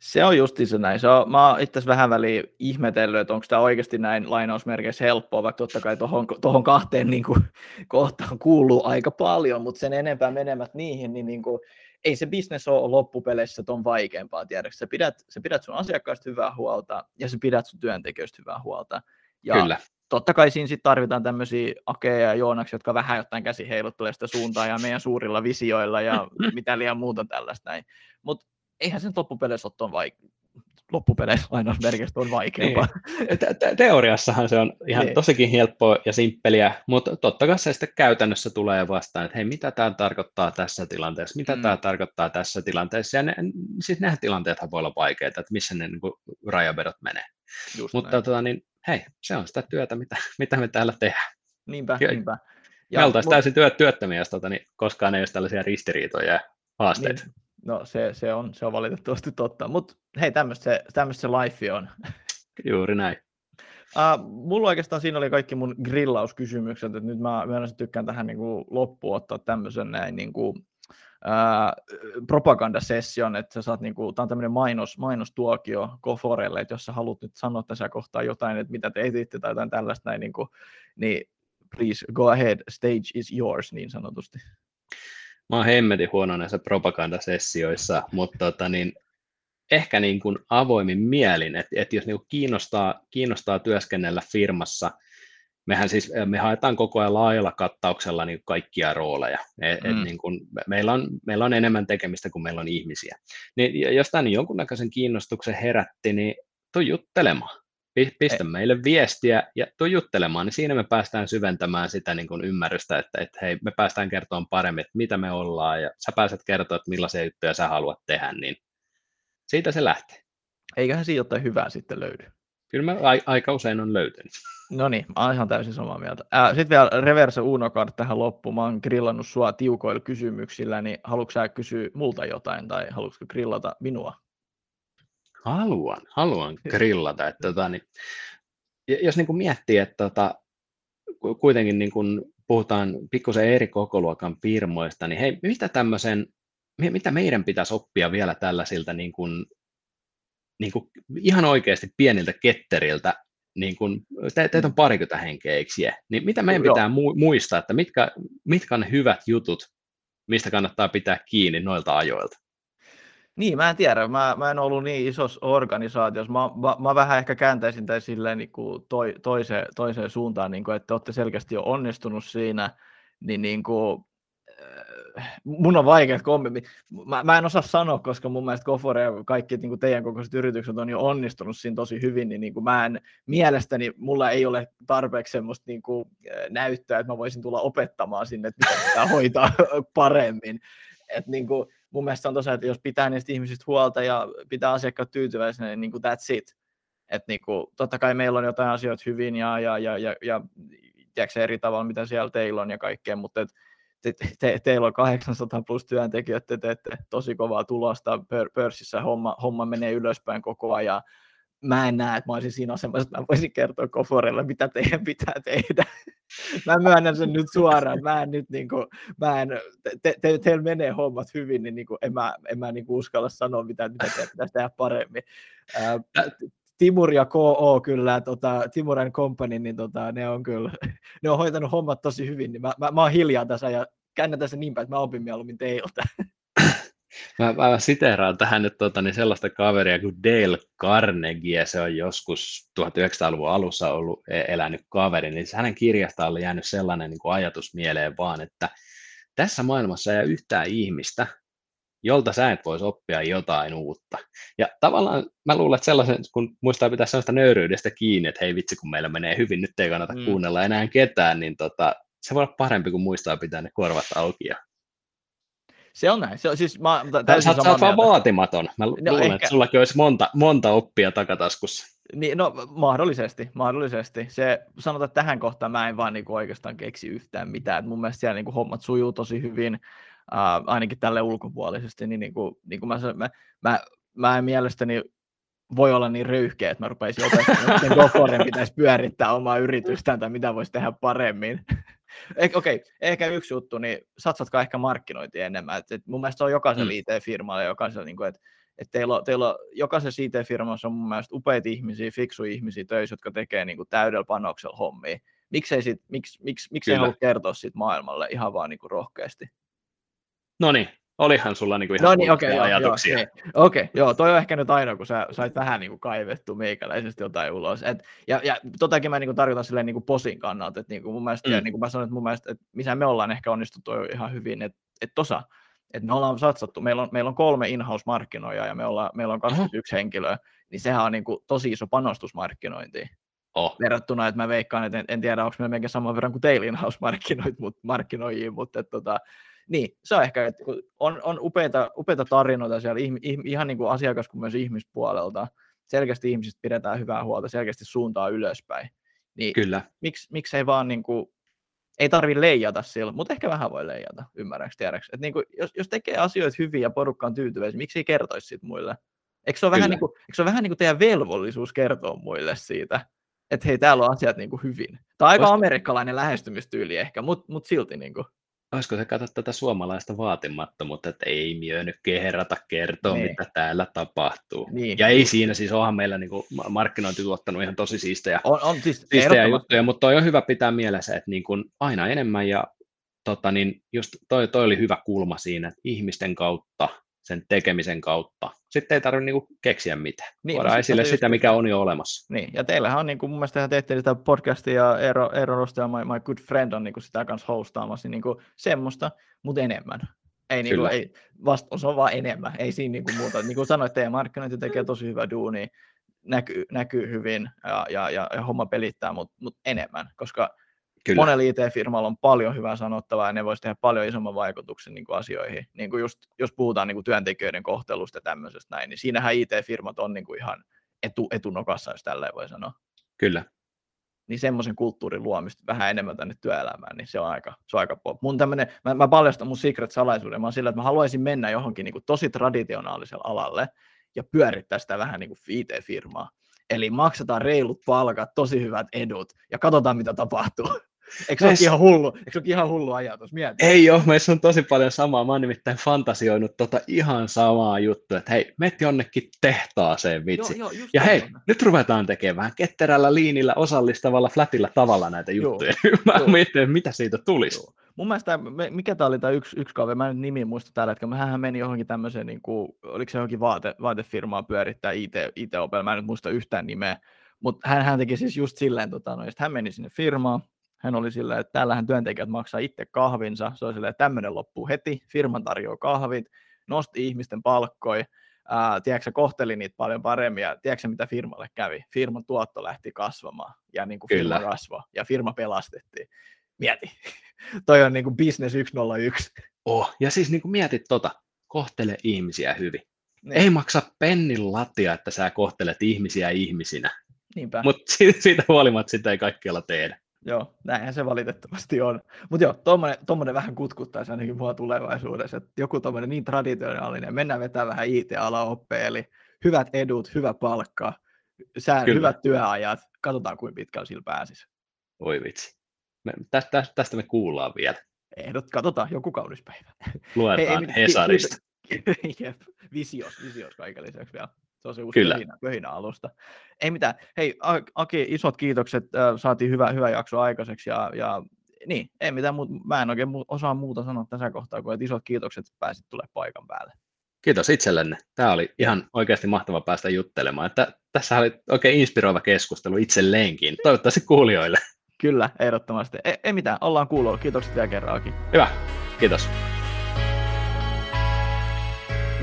Se on justi se näin. Se on, mä oon itse vähän väliin ihmetellyt, että onko tämä oikeasti näin lainausmerkeissä helppoa, vaikka totta kai tuohon, tohon kahteen niin kuin, [LAUGHS] kohtaan kuuluu aika paljon, mutta sen enempää menemät niihin, niin, niin kuin, ei se bisnes ole loppupeleissä ton vaikeampaa, tiedätkö? Sä pidät, sä pidät sun asiakkaista hyvää huolta ja sä pidät sun työntekijöistä hyvää huolta. Ja Kyllä. Totta kai siinä sit tarvitaan tämmöisiä akeja ja joonaksi, jotka vähän jotain käsi heiluttelee sitä suuntaan ja meidän suurilla visioilla ja [LAUGHS] mitä liian muuta tällaista näin. Mutta eihän sen loppupeleissä ole vaik- loppupeleissä lainausmerkistä on vaikeampaa. Niin. Te- teoriassahan se on ihan niin. tosikin helppoa ja simppeliä, mutta totta kai se sitten käytännössä tulee vastaan, että hei, mitä tämä tarkoittaa tässä tilanteessa, mitä mm. tämä tarkoittaa tässä tilanteessa, ja ne, siis nämä tilanteethan voi olla vaikeita, että missä ne niin kuin, rajavedot menee. Just mutta tota, niin, hei, se on sitä työtä, mitä, mitä me täällä tehdään. Niinpä, ja, niinpä. Ja, me oltaisiin mut... täysin työt, työttömiä, jos tota, niin koskaan ei olisi tällaisia ristiriitoja ja haasteita. Niin. No se, se, on, se on valitettavasti totta, mutta hei, tämmöistä se, se life on. [LAUGHS] Juuri näin. Uh, mulla oikeastaan siinä oli kaikki mun grillauskysymykset, että nyt mä myönnässä tykkään tähän niin kuin loppuun ottaa tämmöisen näin niin kuin, propagandasession, että sä saat, niin kuin, tämä on tämmöinen mainos, mainostuokio Koforelle, että jos sä haluat nyt sanoa tässä kohtaa jotain, että mitä te etitte tai jotain tällaista näin, niin, kuin, niin please go ahead, stage is yours niin sanotusti. Mä oon hemmetin huono näissä propagandasessioissa, mutta tota, niin, ehkä niin kuin avoimin mielin, että, että jos niin kuin kiinnostaa, kiinnostaa työskennellä firmassa – mehän siis, me haetaan koko ajan laajalla kattauksella niin kaikkia rooleja. Et, mm. et niin kun, meillä, on, meillä on enemmän tekemistä kuin meillä on ihmisiä. Niin, jos tämä niin jonkunnäköisen kiinnostuksen herätti, niin tuu juttelemaan. Pistä Ei. meille viestiä ja tuu juttelemaan, niin siinä me päästään syventämään sitä niin kuin ymmärrystä, että, että hei, me päästään kertomaan paremmin, että mitä me ollaan, ja sä pääset kertoa, että millaisia juttuja sä haluat tehdä, niin siitä se lähtee. Eiköhän siinä jotain hyvää sitten löydy. Kyllä mä aika usein on löytynyt. No niin, mä oon ihan täysin samaa mieltä. Äh, Sitten vielä reverse Unocard tähän loppuun. Mä oon grillannut sua tiukoilla kysymyksillä, niin haluatko sä kysyä multa jotain tai haluatko grillata minua? Haluan, haluan grillata. Että, tota, niin, jos niin kuin miettii, että tota, kuitenkin niin kuin puhutaan pikkusen eri kokoluokan firmoista, niin hei, mitä tämmöisen, mitä meidän pitäisi oppia vielä tällaisilta niin kuin, niin kuin ihan oikeasti pieniltä ketteriltä niin kun, te, teitä on mm. parikymmentä henkeä, eikö Niin mitä meidän Joo. pitää mu- muistaa, että mitkä, mitkä on ne hyvät jutut, mistä kannattaa pitää kiinni noilta ajoilta? Niin, mä en tiedä. Mä, mä en ollut niin isossa organisaatiossa. Mä, mä, mä vähän ehkä kääntäisin tämän silleen niin kuin toi, toiseen, toiseen suuntaan, niin kuin, että olette selkeästi jo onnistunut siinä, niin, niin kuin, mun on vaikea kommentti. Mä, mä, en osaa sanoa, koska mun mielestä Gofore ja kaikki niin kuin teidän kokoiset yritykset on jo onnistunut siinä tosi hyvin, niin, niin kuin mä en, mielestäni mulla ei ole tarpeeksi semmoista niin kuin, näyttöä, että mä voisin tulla opettamaan sinne, että miten pitää hoitaa [LAUGHS] paremmin. Et, niin kuin, mun mielestä on tosiaan, että jos pitää niistä ihmisistä huolta ja pitää asiakkaat tyytyväisenä, niin, niin kuin that's it. Et, niin kuin, totta kai meillä on jotain asioita hyvin ja, ja, ja, ja, ja tiedätkö, eri tavalla, mitä siellä teillä on ja kaikkea, mutta et, te, te, teillä on 800 plus työntekijöitä, te teette tosi kovaa tulosta pör, pörssissä, homma, homma menee ylöspäin koko ajan. Mä en näe, että mä olisin siinä asemassa, että mä voisin kertoa Koforelle, mitä teidän pitää tehdä. mä myönnän sen nyt suoraan, mä en nyt niin kuin, mä en, te, te, teillä menee hommat hyvin, niin, niin kuin, en mä, en mä niin kuin uskalla sanoa, mitä, mitä teidän pitäisi tehdä paremmin. Timur ja KO kyllä, tota, Timur and Company, niin tota, ne on kyllä, ne on hoitanut hommat tosi hyvin, niin mä, mä, mä oon hiljaa tässä ja käännetään se niin päin, että mä opin mieluummin teiltä. Mä, mä siteeraan tähän nyt tota, niin sellaista kaveria kuin Dale Carnegie, se on joskus 1900-luvun alussa ollut e, elänyt kaveri, niin hänen kirjasta on jäänyt sellainen niin kuin ajatus mieleen vaan, että tässä maailmassa ei ole yhtään ihmistä, jolta sä et voisi oppia jotain uutta. Ja tavallaan mä luulen, että sellaisen, kun muistaa pitää sellaista nöyryydestä kiinni, että hei vitsi, kun meillä menee hyvin, nyt ei kannata mm. kuunnella enää ketään, niin tota, se voi olla parempi kuin muistaa pitää ne korvat auki. Ja... Se on näin. Se on, siis mä, sä, sä oot vaan vaatimaton. Mä no, luulen, ehkä... että sullakin olisi monta, monta oppia takataskussa. Niin, no mahdollisesti, mahdollisesti. Se, sanotaan, että tähän kohtaan mä en vaan niinku oikeastaan keksi yhtään mitään. Et mun mielestä siellä niinku hommat sujuu tosi hyvin uh, ainakin tälle ulkopuolisesti, niin, niin, kuin, niin kuin mä, mä, mä, mä en mielestäni voi olla niin röyhkeä, että mä rupeisin opettamaan, miten GoForen pitäisi pyörittää omaa yritystään tai mitä voisi tehdä paremmin. [LAUGHS] Okei, okay, ehkä yksi juttu, niin satsatkaa ehkä markkinointia enemmän. Et, et mun mielestä se on jokaisella mm. IT-firmalla, jokaisella, niin kuin, että et teillä, on, teillä on, jokaisessa IT-firmassa on mun mielestä upeita ihmisiä, fiksuja ihmisiä töissä, jotka tekee niin kuin täydellä panoksella hommia. Miksei, sit, miksi, miksi, miksi ei halua kertoa siitä maailmalle ihan vaan niin kuin rohkeasti? No niin, olihan sulla niinku ihan no niin, okay, ajatuksia. Okei, okay, okay, joo, toi on ehkä nyt ainoa, kun sä sait vähän niinku kaivettu meikäläisesti jotain ulos. Et, ja, ja totakin mä niinku tarkoitan silleen niinku posin kannalta, että niinku mun mielestä, mm. ja niinku mä sanoin, että mun mielestä, että missä me ollaan ehkä onnistuttu ihan hyvin, että et tosa, että me ollaan satsattu, meillä on, meillä on kolme in-house-markkinoijaa ja me ollaan, meillä on 21 uh-huh. henkilöä, niin sehän on niinku tosi iso panostus markkinointiin. Oh. Verrattuna, että mä veikkaan, että en, en tiedä, onko meillä melkein saman verran kuin teillä in-house-markkinoijia, mutta että tota, niin, se on ehkä, että on, on upeita, upeita tarinoita siellä ihan niin kuin asiakas kuin myös ihmispuolelta. Selkeästi ihmisistä pidetään hyvää huolta, selkeästi suuntaa ylöspäin. Niin Kyllä. Miksi, miksi ei vaan niin kuin, ei tarvi leijata sillä, mutta ehkä vähän voi leijata, ymmärräks, tiedäks. Että niin kuin, jos, jos tekee asioita hyvin ja porukka on tyytyväisiä, miksi ei kertoisi siitä muille? Eikö se ole, vähän niin, kuin, eikö se ole vähän niin kuin teidän velvollisuus kertoa muille siitä, että hei, täällä on asiat niin kuin hyvin. Tämä on aika Osta... amerikkalainen lähestymistyyli ehkä, mutta mut silti niin kuin. Olisiko se katsoa tätä suomalaista vaatimattomuutta, että ei miö nyt kertoa, Niin. mitä täällä tapahtuu. Niin, ja ei siinä, siis onhan meillä niin markkinointi tuottanut ihan tosi siistejä, On, on siis siistejä juttuja, mutta toi on hyvä pitää mielessä, että niin kuin aina enemmän ja tota, niin just toi, toi oli hyvä kulma siinä, että ihmisten kautta, sen tekemisen kautta, sitten ei tarvitse niin keksiä mitään. Niin, sit esille se sitä, just- mikä on jo olemassa. Niin, ja teillähän on niin kuin, mun mielestä teette sitä podcastia ja Eero, Eero Rosta ja my, my Good Friend on niin kuin sitä kanssa hostaamassa, niin, niin kuin semmoista, mutta enemmän. Ei, niin kuin, Kyllä. ei vasta, se on vaan enemmän, ei siinä niin kuin muuta. Niin kuin sanoit, teidän markkinointi tekee tosi hyvää duunia, näkyy, näkyy hyvin ja, ja, ja, ja homma pelittää, mutta mut enemmän, koska Kyllä, monella IT-firmalla on paljon hyvää sanottavaa ja ne voisi tehdä paljon isomman vaikutuksen niin kuin asioihin. Niin kuin just, jos puhutaan niin kuin työntekijöiden kohtelusta ja tämmöisestä näin, niin siinähän IT-firmat on niin kuin ihan etu, etunokassa, jos tälleen voi sanoa. kyllä. Niin semmoisen kulttuurin luomista vähän enemmän tänne työelämään, niin se on aika, se on aika pop. Mun tämmönen, mä, mä paljastan mun secret-salaisuuden, mä oon sillä, että mä haluaisin mennä johonkin niin kuin tosi traditionaaliselle alalle ja pyörittää sitä vähän niin kuin IT-firmaa. Eli maksetaan reilut palkat, tosi hyvät edut ja katsotaan mitä tapahtuu. Eikö se ihan hullu, eikö se ole ihan hullu ajatus? Mieti. Ei ole, meissä on tosi paljon samaa. Mä oon nimittäin fantasioinut tota ihan samaa juttua, että hei, meet jonnekin tehtaaseen vitsi. Joo, joo, Ja hei, tommonen. nyt ruvetaan tekemään ketterällä liinillä, osallistavalla, flatilla tavalla näitä Joo, juttuja. [LAUGHS] Mä joo. mietin, mitä siitä tulisi. Joo. Mun mielestä, mikä tämä oli tämä yksi, yksi kaveri, mä en nyt nimi muista tällä hetkellä, mehän meni johonkin tämmöiseen, niin kuin, oliko se johonkin vaate, vaatefirmaan pyörittää IT, it mä en nyt muista yhtään nimeä, mutta hän, hän teki siis just silleen, tota, no, hän meni sinne firmaan, hän oli silleen, että täällähän työntekijät maksaa itse kahvinsa, se oli silleen, että tämmöinen loppuu heti, firman tarjoaa kahvit, nosti ihmisten palkkoja, ää, tiedätkö, kohteli niitä paljon paremmin, ja tiedätkö, mitä firmalle kävi? Firman tuotto lähti kasvamaan, ja niin kuin firma Kyllä. kasvoi, ja firma pelastettiin. Mieti, [LAUGHS] toi on niin kuin business 101. Oh, ja siis niin kuin mietit tota, kohtele ihmisiä hyvin. Niin, Ei maksa pennin latia, että sä kohtelet ihmisiä ihmisinä, mutta siitä huolimatta sitä ei kaikkialla tehdä. Joo, näinhän se valitettavasti on. Mutta joo, tommonen, tommonen vähän kutkuttaisi ainakin mua tulevaisuudessa, että joku tommonen niin traditionaalinen, mennään vetää vähän IT-ala eli hyvät edut, hyvä palkka, sään, Kyllä. hyvät työajat, katsotaan kuinka pitkällä sillä pääsisi. Oi vitsi. Me, tästä, tästä me kuullaan vielä. Ehdot, katsotaan, joku kaunis päivä. Luetaan ki- Hesarista. Jep, visios, visios kaiken lisäksi vielä. Se uusi Kyllä. pöhinä, pöhinä alusta. Ei mitään. Hei Aki, isot kiitokset. äh, Saatiin hyvä, hyvä jakso aikaiseksi. Ja, ja niin, ei mitään muuta. Mä en oikein osaa muuta sanoa tässä kohtaa, kuin että isot kiitokset, että pääsit tulemaan paikan päälle. Kiitos itsellenne. Tämä oli ihan oikeasti mahtava päästä juttelemaan. Että tässä oli oikein inspiroiva keskustelu itselleenkin. Toivottavasti kuulijoille. Kyllä, ehdottomasti. Ei, ei mitään, ollaan kuulolla. Kiitokset vielä kerran, Aki. Hyvä. Kiitos.